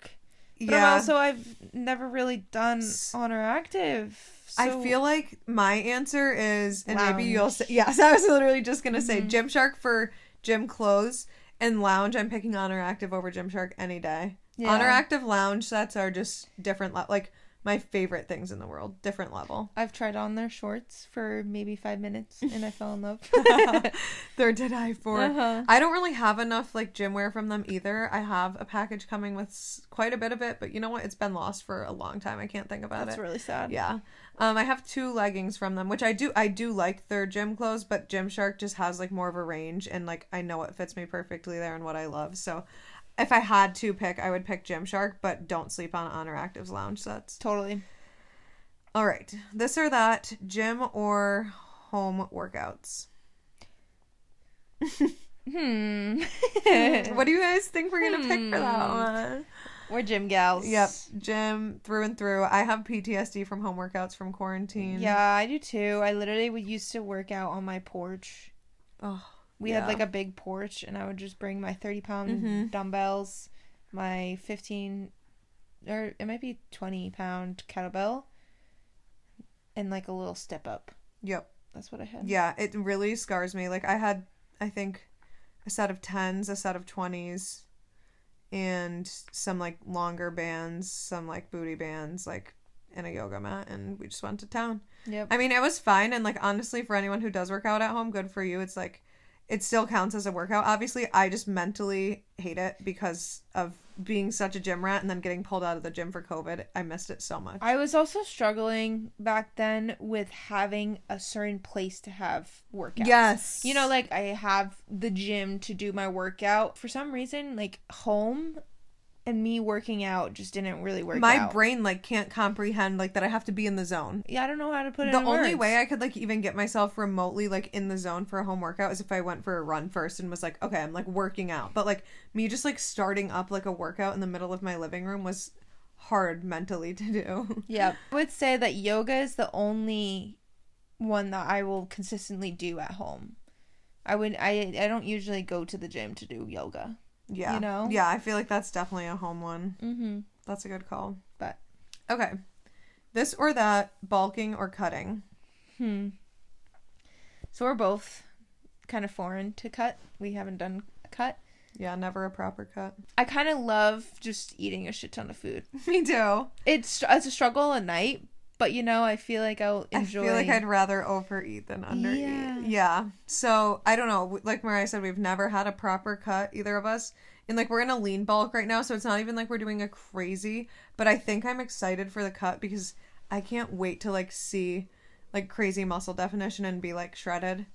but I'm yeah. also I've never really done Oner Active. I feel like my answer is, and maybe you'll say, yes, [laughs] I was literally just gonna say Mhm. Gymshark for gym clothes and lounge. I'm picking Oner Active over Gymshark any day. Honor Yeah. Active lounge sets are just different, like my favorite things in the world, different level. [laughs] I've tried on their shorts for maybe five minutes and I fell in love. [laughs] [laughs] They're to die for. Uh-huh. I don't really have enough like gym wear from them either. I have a package coming with quite a bit of it, but you know what? It's been lost for a long time. I can't think about That's it. That's really sad. Yeah. Um, I have two leggings from them, which I do I do like their gym clothes, but Gymshark just has like more of a range and like I know what fits me perfectly there and what I love. So if I had to pick, I would pick Gymshark, but don't sleep on Oner Active's lounge sets. Totally. All right. This or that, gym or home workouts. Hmm. [laughs] what do you guys think we're gonna pick for that Hmm. one? We're gym gals. Yep, gym through and through. I have PTSD from home workouts from quarantine. Yeah, I do too. I literally would used to work out on my porch. Oh, We Yeah. had like a big porch, and I would just bring my 30 pound Mhm. dumbbells, my 15, or it might be 20 pound kettlebell, and like a little step up. yep. That's what I had. Yeah, it really scars me. Like I had, I think, a set of tens, a set of twenties, and some like longer bands, some like booty bands, like in a yoga mat, and we just went to town. Yep. I mean, it was fine, and like honestly, for anyone who does work out at home, good for you. It's like it still counts as a workout. Obviously, I just mentally hate it because of being such a gym rat and then getting pulled out of the gym for COVID. I missed it so much. I was also struggling back then with having a certain place to have workouts. yes, You know, like I have the gym to do my workout. For some reason, like home and me working out just didn't really work my out. brain like can't comprehend like that I have to be in the zone. Yeah, I don't know how to put it the only words. way I could like even get myself remotely like in the zone for a home workout is if I went for a run first and was like, okay, I'm like working out. But like me just like starting up like a workout in the middle of my living room was hard mentally to do. [laughs] Yeah. I would say that yoga is the only one that I will consistently do at home. I would I I don't usually go to the gym to do yoga. Yeah. You know? Yeah, I feel like that's definitely a home one. Mm-hmm. That's a good call. But Okay. This or that, bulking or cutting. hmm. So we're both kind of foreign to cut. We haven't done a cut. Yeah, never a proper cut. I kind of love just eating a shit ton of food. [laughs] Me too. It's it's a struggle at night, but you know, I feel like I'll enjoy. I feel like I'd rather overeat than undereat. Yeah. Yeah. So I don't know. Like Mariah said, we've never had a proper cut, either of us. And like we're in a lean bulk right now, so it's not even like we're doing a crazy. But I think I'm excited for the cut because I can't wait to like see like crazy muscle definition and be like shredded.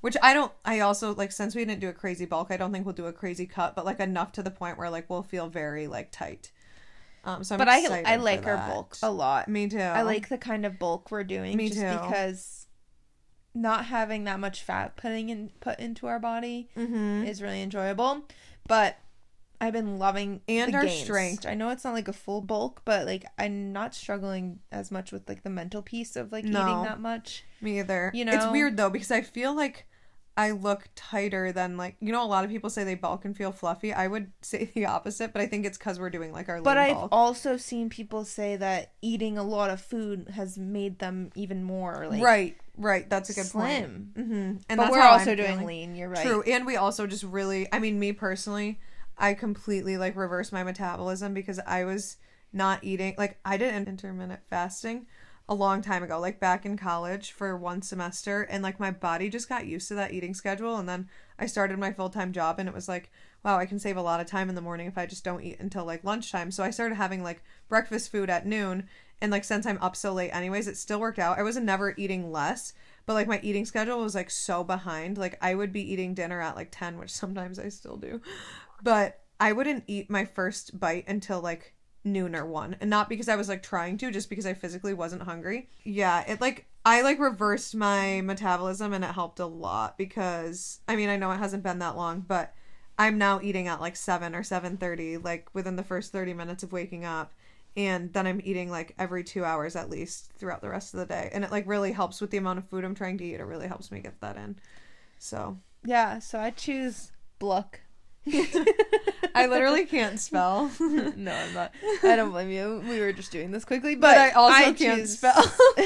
Which I don't. I also like since we didn't do a crazy bulk, I don't think we'll do a crazy cut, but like enough to the point where like we'll feel very like tight. Um. So I'm but I I like our that. bulk a lot. Me too. I like the kind of bulk we're doing Me just too. because not having that much fat putting in put into our body Mm-hmm. is really enjoyable. But I've been loving And our gains. strength. I know it's not like a full bulk, but like I'm not struggling as much with like the mental piece of like No. eating that much. Me either. You know, it's weird though because I feel like I look tighter than like you know a lot of people say they bulk and feel fluffy. I would [laughs] say the opposite, but I think it's because we're doing like our But I've bulk. also seen people say that eating a lot of food has made them even more like right, right. That's a good slim. point. Mm-hmm. And but we're also I'm doing feeling. lean. You're right. True, and we also just really. I mean, me personally, I completely like reversed my metabolism because I was not eating. Like I did intermittent fasting a long time ago, like back in college for one semester, and like my body just got used to that eating schedule, and then I started my full time job, and it was like, wow, I can save a lot of time in the morning if I just don't eat until like lunchtime. So I started having like breakfast food at noon, and like since I'm up so late, anyways, it still worked out. I was never eating less. But like my eating schedule was like so behind. Like I would be eating dinner at like 10, which sometimes I still do. But I wouldn't eat my first bite until like noon or one. And not because I was like trying to, just because I physically wasn't hungry. Yeah, it like I like reversed my metabolism and it helped a lot because I mean I know it hasn't been that long, but I'm now eating at like seven or seven thirty, like within the first thirty minutes of waking up. And then I'm eating like every two hours at least throughout the rest of the day. And it like really helps with the amount of food I'm trying to eat. It really helps me get that in. So Yeah, so I choose Bluck. [laughs] I literally can't spell. [laughs] no, I'm not. I don't blame you. We were just doing this quickly, But, but, I also can't choose- spell. [laughs]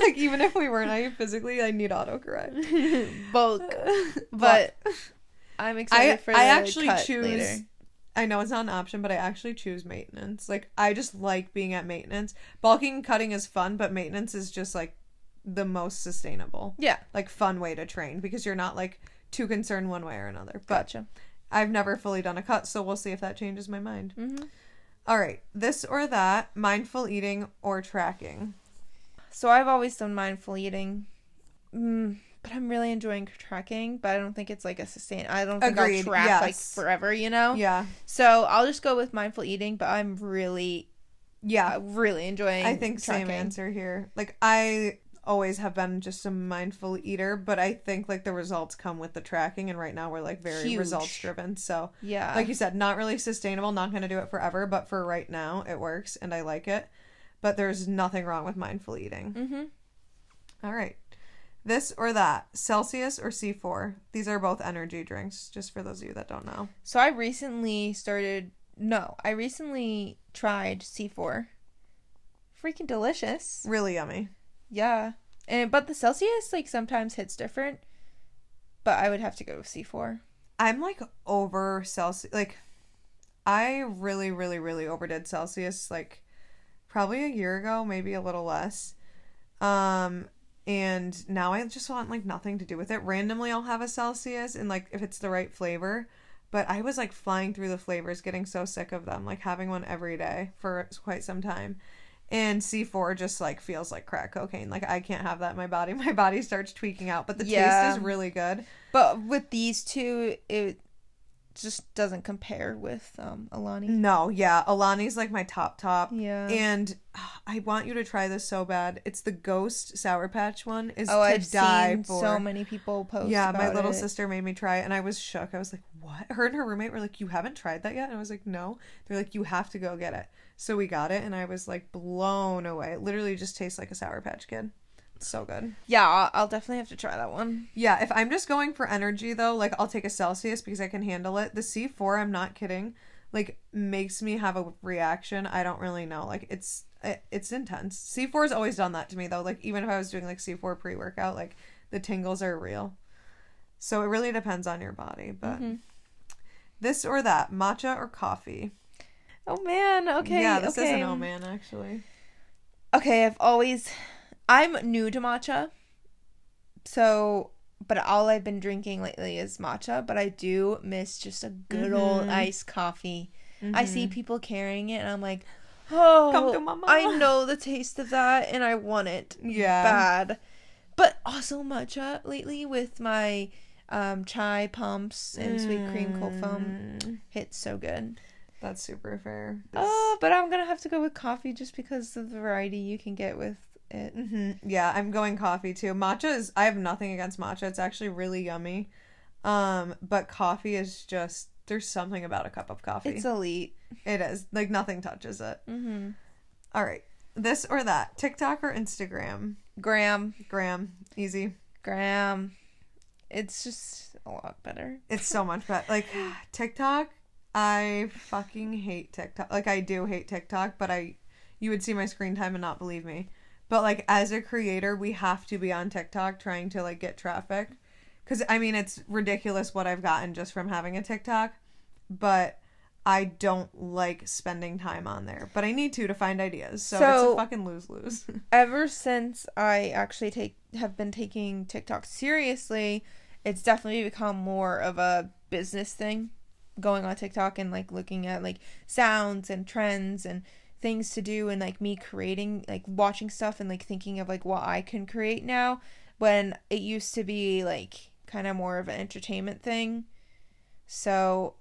like even if we weren't, I physically I need autocorrect. bulk. But I'm excited I for I actually choose. later. I know it's not an option, but I actually choose maintenance. Like I just like being at maintenance. Bulking and cutting is fun, but maintenance is just like the most sustainable, Yeah, like fun way to train because you're not like too concerned one way or another. But gotcha. I've never fully done a cut, so we'll see if that changes my mind. hmm All right, this or that, mindful eating or tracking. So I've always done mindful eating, mm, but I'm really enjoying tracking. But I don't think it's like a sustain. I don't think Agreed, I'll track like yes. forever. You know. Yeah, So I'll just go with mindful eating. But I'm really, yeah. really enjoying. I think same answer here. Like I always have been just a mindful eater, but I think like the results come with the tracking and right now we're like very Huge. results driven. So Yeah. like you said, not really sustainable, not gonna do it forever, but for right now it works and I like it. But there's nothing wrong with mindful eating. mm-hmm. All right. This or that, Celsius or C4. These are both energy drinks, just for those of you that don't know. So I recently started. No, I recently tried C4. Freaking delicious. Really yummy. Yeah. And but the Celsius like sometimes hits different. But I would have to go with C4. I'm like over Celsius. Like, I really, really, really overdid Celsius. Like, probably a year ago, maybe a little less. Um, and now I just want like nothing to do with it. Randomly, I'll have a Celsius, and like if it's the right flavor. But I was like flying through the flavors, getting so sick of them, like having one every day for quite some time. And C4 just like feels like crack cocaine. Like I can't have that in my body. [laughs] My body starts tweaking out, but the Yeah. taste is really good. But with these two, it just doesn't compare with um Alani. No, yeah, Alani's like my top top. Yeah. And ah, I want you to try this so bad. It's the Ghost Sour Patch one. Is oh, I've die seen for. so many people post. yeah, my little it. sister made me try it, and I was shook. I was like, "What?" Her and her roommate were like, "You haven't tried that yet?" And I was like, "No." They're like, "You have to go get it." So we got it, and I was like blown away. It literally just tastes like a Sour Patch Kid. It's so good. Yeah, I'll, I'll definitely have to try that one. Yeah, if I'm just going for energy though, like I'll take a Celsius because I can handle it. The C4, I'm not kidding, like makes me have a reaction. I don't really know. Like it's it, it's intense. C4 has always done that to me though. Like even if I was doing like C4 pre-workout, like the tingles are real. So it really depends on your body, but Mhm. this or that, matcha or coffee. Oh man, okay. yeah, this okay. is an oh man actually. Okay, I've always I'm new to matcha. So, but all I've been drinking lately is matcha, but I do miss just a good old Mhm. iced coffee. I see Mhm. people carrying it and I'm like, "Oh, Come to mama." I know the taste of that and I want it Yeah. bad." But also matcha lately with my um, chai pumps and sweet cream cold foam Mm, hits so good. That's super fair. Oh, but I'm gonna have to go with coffee just because of the variety you can get with it. hmm Yeah, I'm going coffee too. Matcha is I have nothing against matcha. It's actually really yummy. Um, but coffee is just there's something about a cup of coffee. It's elite. it is. Like nothing touches it. Mm-hmm. All right. This or that. TikTok or Instagram? Graham, Graham. Easy. Graham. It's just a lot better. It's so [laughs] much better. Like [sighs] TikTok, I fucking hate TikTok. Like I do hate TikTok, but I you would see my screen time and not believe me. But like as a creator, we have to be on TikTok trying to like get traffic. Cuz I mean, it's ridiculous what I've gotten just from having a TikTok, but I don't like spending time on there, but I need to to find ideas. So, it's a fucking lose-lose. [laughs] Ever since I actually take have been taking TikTok seriously, it's definitely become more of a business thing. Going on TikTok and like looking at like sounds and trends and things to do and like me creating like watching stuff and like thinking of like what I can create now when it used to be like kind of more of an entertainment thing. So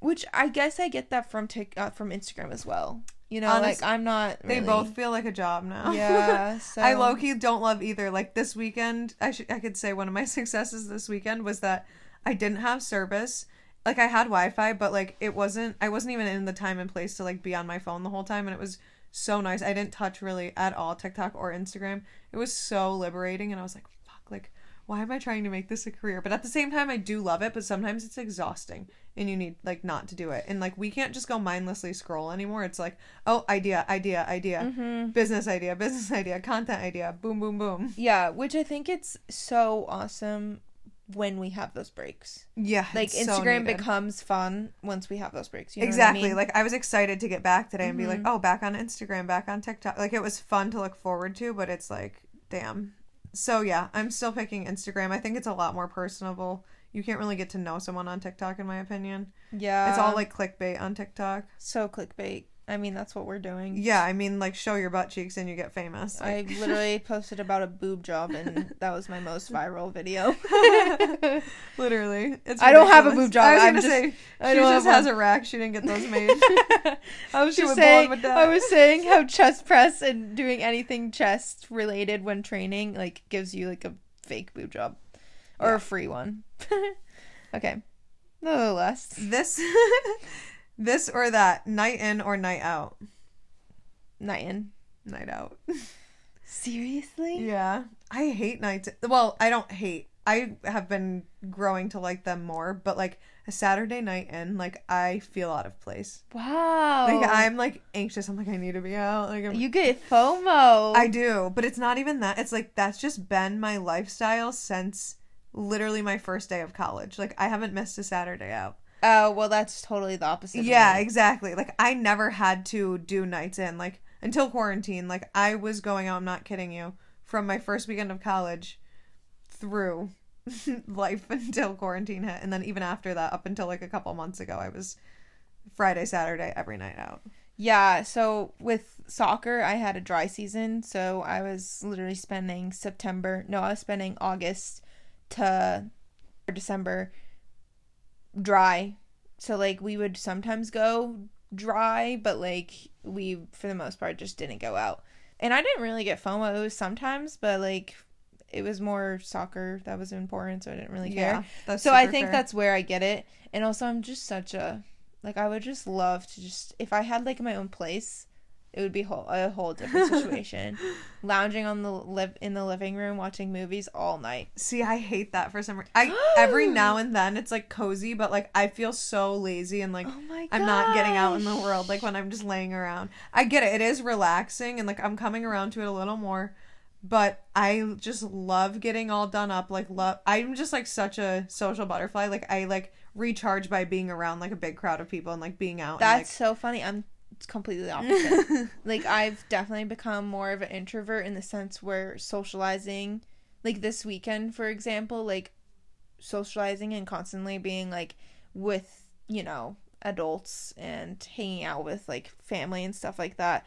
Which I guess I get that from Tik uh, from Instagram as well. You know, Honest- like I'm not. They both feel like a job now. Yeah. [laughs] So I low key don't love either. Like this weekend, I should I could say one of my [laughs] successes this weekend was that I didn't have service. Like I had Wi-Fi, but like it wasn't. I wasn't even in the time and place to like be on my phone the whole time, and it was so nice. I didn't touch really at all TikTok or Instagram. It was so liberating, and I was like, fuck, like why am I trying to make this a career? But at the same time, I do love it. But sometimes it's exhausting, and you need like not to do it. And like we can't just go mindlessly scroll anymore. It's like, oh, idea, idea, idea, mm-hmm. business idea, business idea, content idea, boom, boom, boom. Yeah, which I think it's so awesome when we have those breaks. Yeah, Like so Instagram needed. becomes fun once we have those breaks. You know exactly. What I mean? Like I was excited to get back today and be like, Mhm. oh, back on Instagram, back on TikTok. Like it was fun to look forward to, but it's like, damn. So yeah, I'm still picking Instagram. I think it's a lot more personable. You can't really get to know someone on TikTok, in my opinion. yeah, it's all like clickbait on TikTok. so clickbait. I mean, that's what we're doing. Yeah, I mean, like show your butt cheeks and you get famous. I [laughs] literally posted about a boob job, and that was my most viral video. [laughs] literally, it's. I don't have a boob job, I was gonna just- say she just has one. a rack. She didn't get those made. [laughs] I was She just saying. I was saying how chest press and doing anything chest related when training like gives you like a fake boob job or Yeah. a free one. okay, nonetheless, this, this or that, night in or night out. night in. Night out. [laughs] Seriously? Yeah. I hate nights. Well, I don't hate. I have been growing to like them more, but like a Saturday night in, like I feel out of place. Wow. Like I'm like anxious. I'm like I need to be out. Like I'm, You get FOMO. I do, but it's not even that. It's like that's just been my lifestyle since literally my first day of college. Like I haven't missed a Saturday out. Oh well, that's totally the opposite. Yeah, exactly. Like I never had to do nights in like until quarantine. Like I was going out, I'm not kidding you, from my first weekend of college through [laughs] life until quarantine hit. And then even after that, up until like a couple months ago, I was Friday, Saturday, every night out. Yeah, so with soccer, I had a dry season, so I was literally spending September. No, I was spending August to December dry. So like we would sometimes go dry, but like we for the most part just didn't go out. And I didn't really get FOMO. It was sometimes, but like it was more soccer that was important, so I didn't really care. Yeah. So I think fair. that's where I get it. And also I'm just such a like I would just love to just if I had like my own place, it would be whole, a whole different situation. [laughs] Lounging on the live in the living room watching movies all night. See, I hate that for some reason. I every [gasps] now and then it's like cozy, but like I feel so lazy and like Oh I'm not getting out in the world like when I'm just laying around. I get it. It is relaxing and like I'm coming around to it a little more. But I just love getting all done up. Like love I'm just like such a social butterfly. Like I like recharge by being around like a big crowd of people and like being out That's so funny. I'm it's completely the opposite. like [laughs] like I've definitely become more of an introvert in the sense where socializing like this weekend for example like socializing and constantly being like with you know adults and hanging out with like family and stuff like that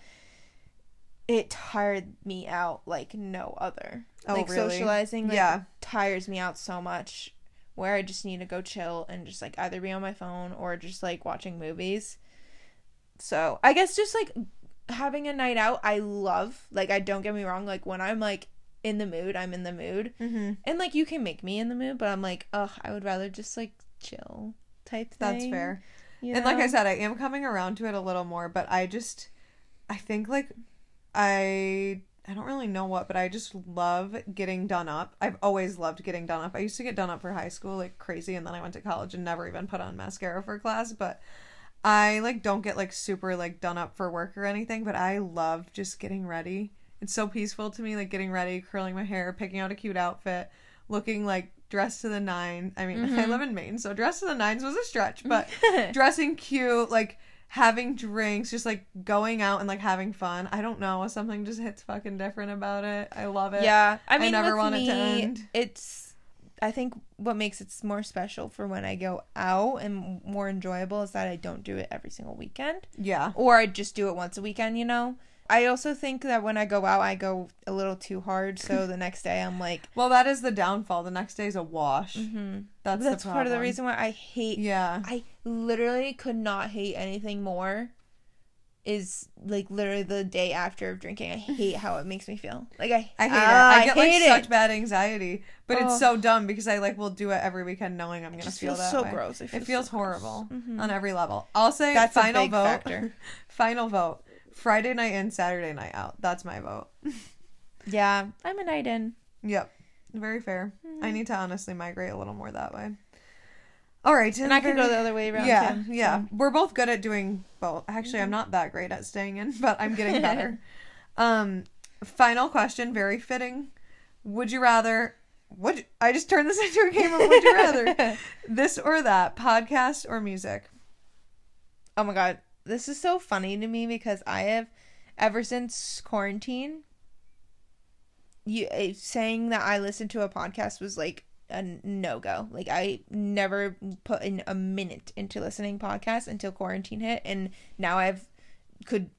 it tired me out like no other Oh, like really? socializing like, Yeah. tires me out so much where i just need to go chill and just like either be on my phone or just like watching movies so I guess just like having a night out, I love. Like I don't get me wrong. Like when I'm like in the mood, I'm in the mood, hmm and like you can make me in the mood, but I'm like, ugh, I would rather just like chill type thing. That's fair. you And like I said, I am coming around to it a little more, but I just I think like I I don't really know what, but I just love getting done up. I've always loved getting done up. I used to get done up for high school like crazy and then I went to college and never even put on mascara for class, but I like don't get like super like done up for work or anything, but I love just getting ready. It's so peaceful to me like getting ready, curling my hair, picking out a cute outfit, looking like dressed to the nine. I mean, [laughs] I Mhm. live in Maine, so dressed to the nines was a stretch, but [laughs] dressing cute, like having drinks, just like going out and like having fun. I don't know, something just hits fucking different about it. I love it. yeah, I I mean, never with want it me, to end. It's I think what makes it more special for when I go out and more enjoyable is that I don't do it every single weekend. Yeah. or I just do it once a weekend, you know. I also think that when I go out, I go a little too hard. So [laughs] the next day, I'm like, Well, that is the downfall. The next day is a wash. mm-hmm. That's that's the part of the reason why I hate. Yeah. I literally could not hate anything more. Is like literally the day after of drinking. I hate how it makes me feel. Like I, I hate ah, it. I get like hate such bad anxiety, but Oh. it's so dumb because I like will do it every weekend knowing I'm gonna feel that so way. gross. It It feels feels so horrible Mhm. on every level. I'll say That's final vote. [laughs] final vote. Friday night in, Saturday night out. That's my vote. [laughs] Yeah, I'm a night in. Yep. Very fair. Mm-hmm. I need to honestly migrate a little more that way. All right, And I could go the other way around. yeah, too, yeah. so. We're both good at doing both. Actually, I'm not that great at staying in, [laughs] but I'm getting [laughs] better. um, final question, very fitting. Would you rather? Would I just turned this [laughs] into a game of Would you rather? this or that, podcast or music? Oh my god, this is so funny to me because I have, ever since quarantine, you eh, saying that I listened to a podcast was like a no go. Like I never put in a minute into listening podcasts until quarantine hit, and now I've could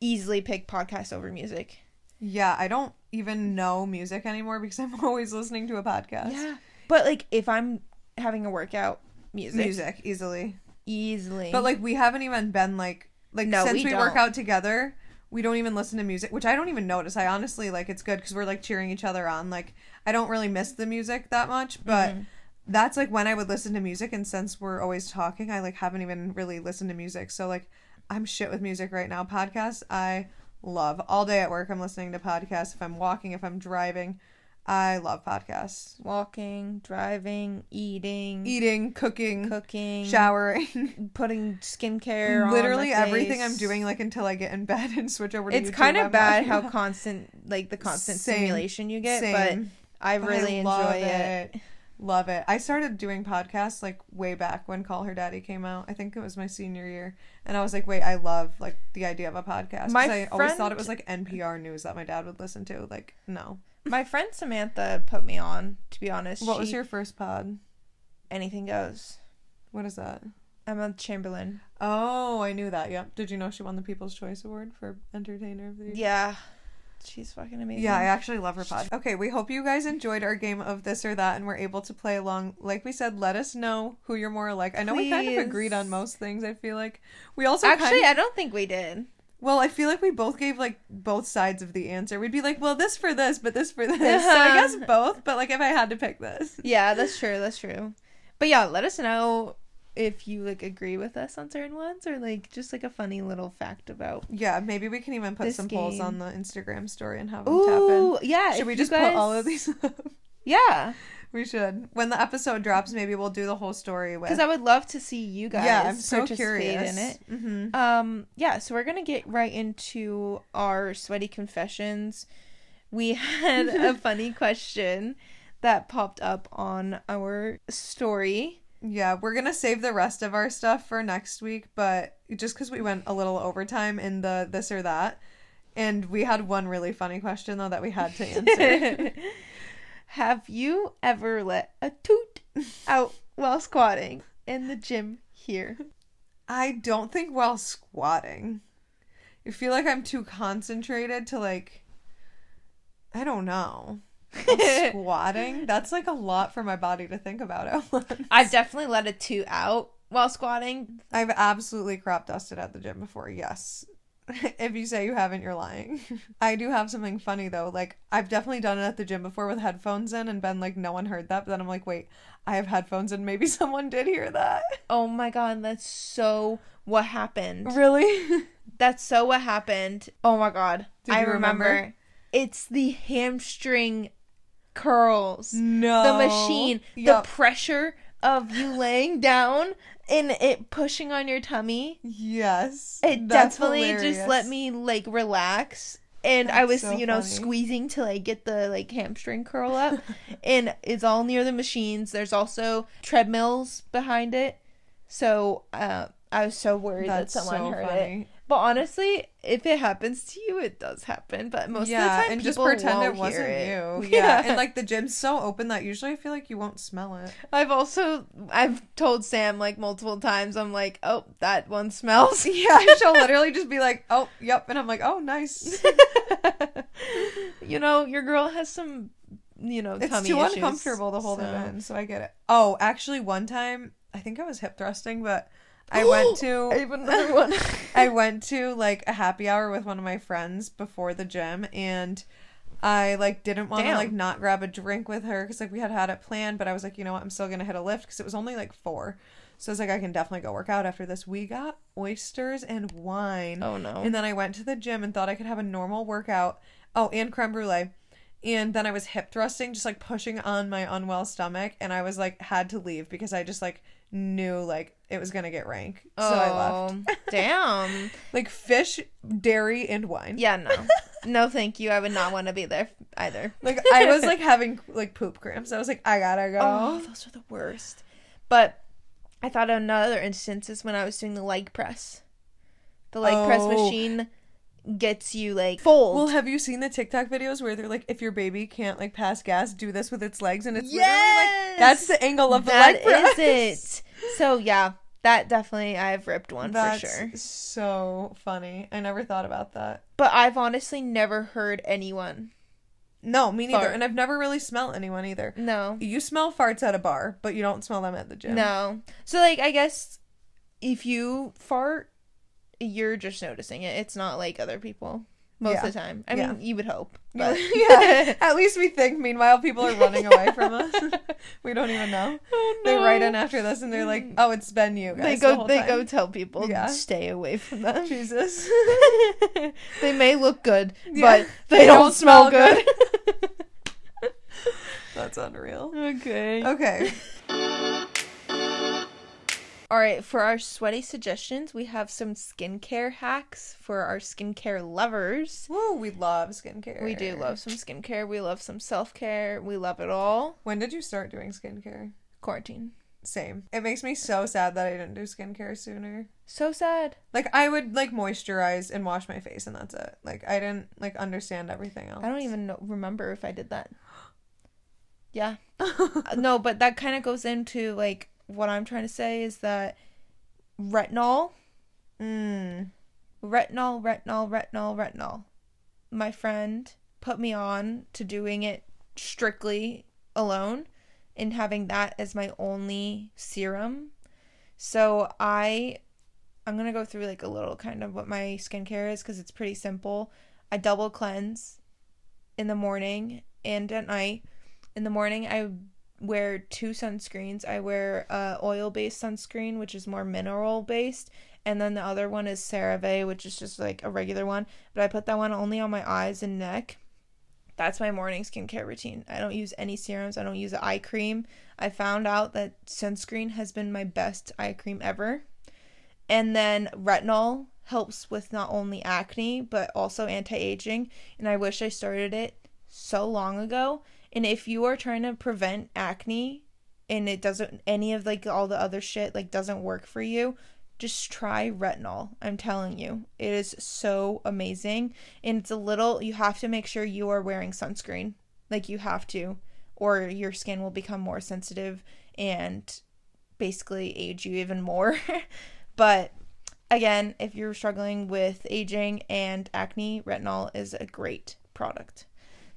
easily pick podcasts over music. Yeah, I don't even know music anymore because I'm [laughs] always listening to a podcast. Yeah, but like if I'm having a workout, music, music easily. easily. But like we haven't even been like like No, since we we, work out together, we don't even listen to music, which I don't even notice. I honestly like it's good because we're like cheering each other on. Like I don't really miss the music that much, but Mm-hmm. that's like when I would listen to music. And since we're always talking, I like haven't even really listened to music. So like I'm shit with music right now. Podcasts I love all day at work. I'm listening to podcasts. If I'm walking, if I'm driving, I love podcasts. walking, driving, eating, Eating, cooking, cooking, showering. [laughs] putting skincare on literally everything I'm doing like until I get in bed [laughs] and switch over to It's YouTube, kind of I'm bad watching how constant, like the constant Same. stimulation you get, Same. I really love enjoy it. Love it. I started doing podcasts like way back when Call Her Daddy came out. I think it was my senior year. And I was like, wait, I love like the idea of a podcast. My I always thought it was like NPR news that my dad would listen to. Like, no. My friend Samantha put me on. To be honest, What was your first pod? anything goes? What is that? Emma Chamberlain. Oh, I knew that. Yep. Did you know she won the People's Choice Award for Entertainer of the Year? Yeah, she's fucking amazing. Yeah, I actually love her pod. Okay, we hope you guys enjoyed our game of this or that and were able to play along. Like we said, let us know who you're more like. I know we kind of agreed on most things. I feel like we also actually, kind of, I don't think we did. well, I feel like we both gave like both sides of the answer. We'd be like, well, this for this, but this for this. so I [laughs] guess both. But like, if I had to pick this, Yeah, that's true. That's true. But yeah, let us know if you like agree with us on certain ones or like just like a funny little fact about. yeah, maybe we can even put some polls on the Instagram story and have them tap in. Ooh, yeah. Should we just guys- put all of these? [laughs] up? Yeah, we should. When the episode drops, maybe we'll do the whole story with. because I would love to see you guys. yeah, I'm so curious in it. Mm-hmm. Um, yeah, so we're gonna get right into our sweaty confessions. We [laughs] had a [laughs] funny question that popped up on our story. Yeah, we're gonna save the rest of our stuff for next week, but just because we went a little overtime in the this or that, and we had one really funny question though that we had to answer. [laughs] Have you ever let a toot out while squatting in the gym here? I don't think while squatting, I feel like I'm too concentrated to like. I don't know. [laughs] Squatting, that's like a lot for my body to think about at [laughs] once. I've definitely let a two out while squatting. I've absolutely crop dusted at the gym before. Yes. [laughs] if you say you haven't, you're lying. I do have something funny though. Like I've definitely done it at the gym before with headphones in and been like no one heard that, but then I'm like, "Wait, I have headphones and Maybe someone did hear that." Oh my god, that's so what happened. Really? That's so what happened. Oh my god. Did I you remember. remember? It's the hamstring curls. no. The machine. Yup. The pressure of you laying down and it pushing on your tummy. Yes. It That's definitely just let me like relax. And I was, so you know, funny. squeezing till I get the like hamstring curl up. [laughs] and it's all near the machines. There's also treadmills behind it. So uh, I was so worried That's that someone so heard it. But honestly, if it happens to you, it does happen. But most yeah, of the time, and just pretend it wasn't hear you. it. [laughs] Yeah. and like the gym's so open that usually I feel like you won't smell it. I've also I've told Sam like multiple times. I'm like, oh, that one smells. [laughs] Yeah, she'll [laughs] literally just be like, "Oh, yep," and I'm like, "Oh, nice." you know, your girl has some, you know, It's tummy too issues, uncomfortable to hold so- it in, so I get it. Oh, actually, one time I think I was hip thrusting, but I went [gasps] to I have another one. I went to like a happy hour with one of my friends before the gym and I like didn't want to Damn. like not grab a drink with her cuz like we had had it planned but I was like you know what I'm still going to hit a lift cuz it was only like 4. So I was like I can definitely go work out after this. We got oysters and wine. oh no. And then I went to the gym and thought I could have a normal workout. Oh, and creme brulee. And then I was hip thrusting, just like pushing on my unwell stomach, and I was like had to leave because I just like knew like it was gonna get rank. So I oh, left. Oh, [laughs] Damn. Like fish, dairy, and wine. Yeah, no. [laughs] No, thank you. I would not want to be there either. Like I was like [laughs] having like poop cramps. I was like, I gotta go. Oh, those are the worst. But I thought of another instance is when I was doing the leg press. The leg press Oh. machine gets you like fold. Well, have you seen the TikTok videos where they're like, if your baby can't like pass gas, do this with its legs, and it's literally Yes! like that's the angle of the That leg press. is it. So yeah, that definitely I've ripped one That's for sure. so funny. I never thought about that. But I've honestly never heard anyone. No, me neither. Fart. And I've never really smelled anyone either. No. You smell farts at a bar, but you don't smell them at the gym. No. So like I guess if you fart, you're just noticing it. It's not like other people most Yeah. of the time. I Yeah. mean, you would hope. [laughs] But yeah. At least we [laughs] think. Meanwhile, people are running away from us. [laughs] we don't even know. Oh, They write in after this and they're like, mm. "Oh, it's been you guys." They the go whole they time." go tell people Yeah. stay away from them. Jesus. they may look good, Yeah. but they, don't, smell, good. That's unreal. okay. Okay. All right, for our sweaty suggestions, we have some skincare hacks for our skincare lovers. Woo, we love skincare. We do love some skincare. We love some self care. We love it all. When did you start doing skincare? Quarantine. Same. It makes me so sad that I didn't do skincare sooner. So sad. Like I would like moisturize and wash my face and that's it. Like I didn't like understand everything else. I don't even know, remember if I did that. [gasps] Yeah. [laughs] Uh, no, but that kind of goes into like what I'm trying to say is that retinol, Mm. retinol, retinol, retinol, retinol. My friend put me on to doing it strictly alone and having that as my only serum. So I I'm going to go through like a little kind of what my skincare is cuz it's pretty simple. I double cleanse in the morning and at night. In the morning I wear two sunscreens. I wear uh oil based sunscreen which is more mineral based and then the other one is CeraVe which is just like a regular one, but I put that one only on my eyes and neck. That's my morning skincare routine. I don't use any serums. I don't use eye cream. I found out that sunscreen has been my best eye cream ever. And then retinol helps with not only acne but also anti-aging and I wish I started it so long ago. And if you are trying to prevent acne and it doesn't any of like all the other shit like doesn't work for you, just try retinol. I'm telling you. It is so amazing. And it's a little you have to make sure you are wearing sunscreen. Like you have to or your skin will become more sensitive and basically age you even more. [laughs] but again, if you're struggling with aging and acne, retinol is a great product.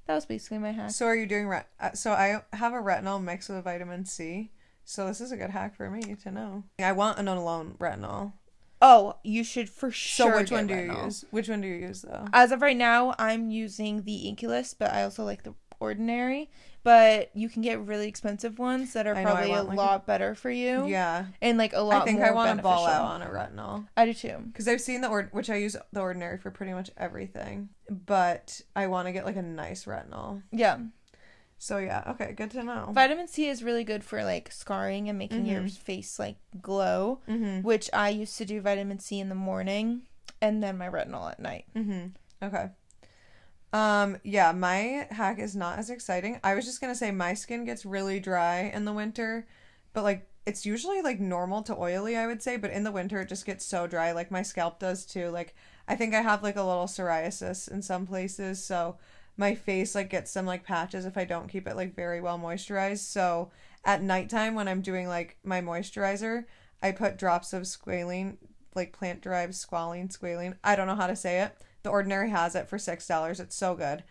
That was basically my hack. So are you doing ret? uh, So I have a retinol mixed with vitamin C. So this is a good hack for me to know. I want an alone retinol. Oh, you should for So sure. which get one do you use? Which one do you use though? As of right now, I'm using the INKEY List, but I also like the ordinary. But you can get really expensive ones that are I know, I probably a like, lot better for you. Yeah, and like a lot. I think more I want to ball out on a retinol I do too. because I've seen the ord, which I use the ordinary for pretty much everything. But I want to get like a nice retinol. Yeah, So yeah, okay, good to know. vitamin C is really good for like scarring and making your Mhm. face like glow. Mm-hmm. Which I used to do vitamin C in the morning, and then my retinol at night. Mm-hmm. Okay. Um, yeah, my hack is not as exciting. I was just gonna say my skin gets really dry in the winter, but like it's usually like normal to oily, I would say, but in the winter it just gets so dry. Like my scalp does too. Like I think I have like a little psoriasis in some places, so my face like gets some like patches if I don't keep it like very well moisturized. So at nighttime when I'm doing like my moisturizer, I put drops of squalene, like plant derived squalene, squalene. I don't know how to say it. The Ordinary has it for six dollars. It's so good.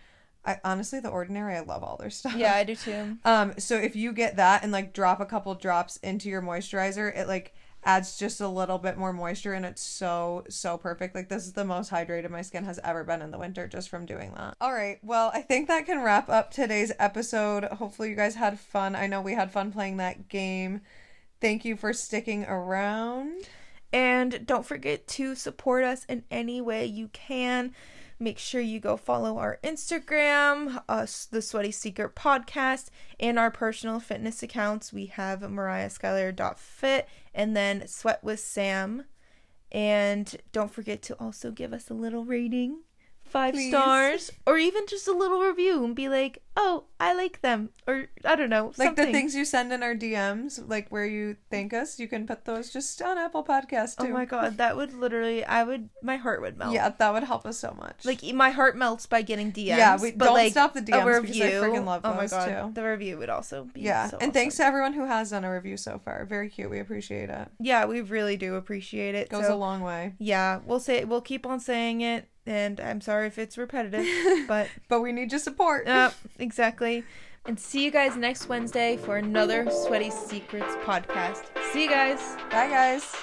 I honestly, the Ordinary, I love all their stuff. Yeah, I do too. [laughs] Um, so if you get that and like drop a couple drops into your moisturizer, it like adds just a little bit more moisture and it's so so perfect. Like this is the most hydrated my skin has ever been in the winter just from doing that. All right. Well, I think that can wrap up today's episode. Hopefully you guys had fun. I know we had fun playing that game. Thank you for sticking around. And don't forget to support us in any way you can. Make sure you go follow our Instagram, us the Sweaty Secret podcast, and our personal fitness accounts. We have mariahskylar.fit and then Sweat with Sam. And don't forget to also give us a little rating. Five Please. stars, or even just a little review and be like, "Oh, I like them," or I don't know, Like the things you send in our DMs, like where you thank us, you can put those just on Apple Podcast oh too. Oh my god, that would literally, I would, my heart would melt. Yeah, that would help us so much. Like my heart melts by getting DMs. Yeah, we- but don't like stop the a DMs because I freaking love Oh my those, god, too. the review would also be yeah, so and thanks to everyone who has done a review so far. Very cute. We appreciate it. yeah, we really do appreciate it. Goes so, a long way. yeah, we'll say we'll keep on saying it, and I'm sorry if it's repetitive, [laughs] but But we need your support. uh, exactly. And see you guys next Wednesday for another Sweaty Secrets podcast. See you guys. Bye, guys.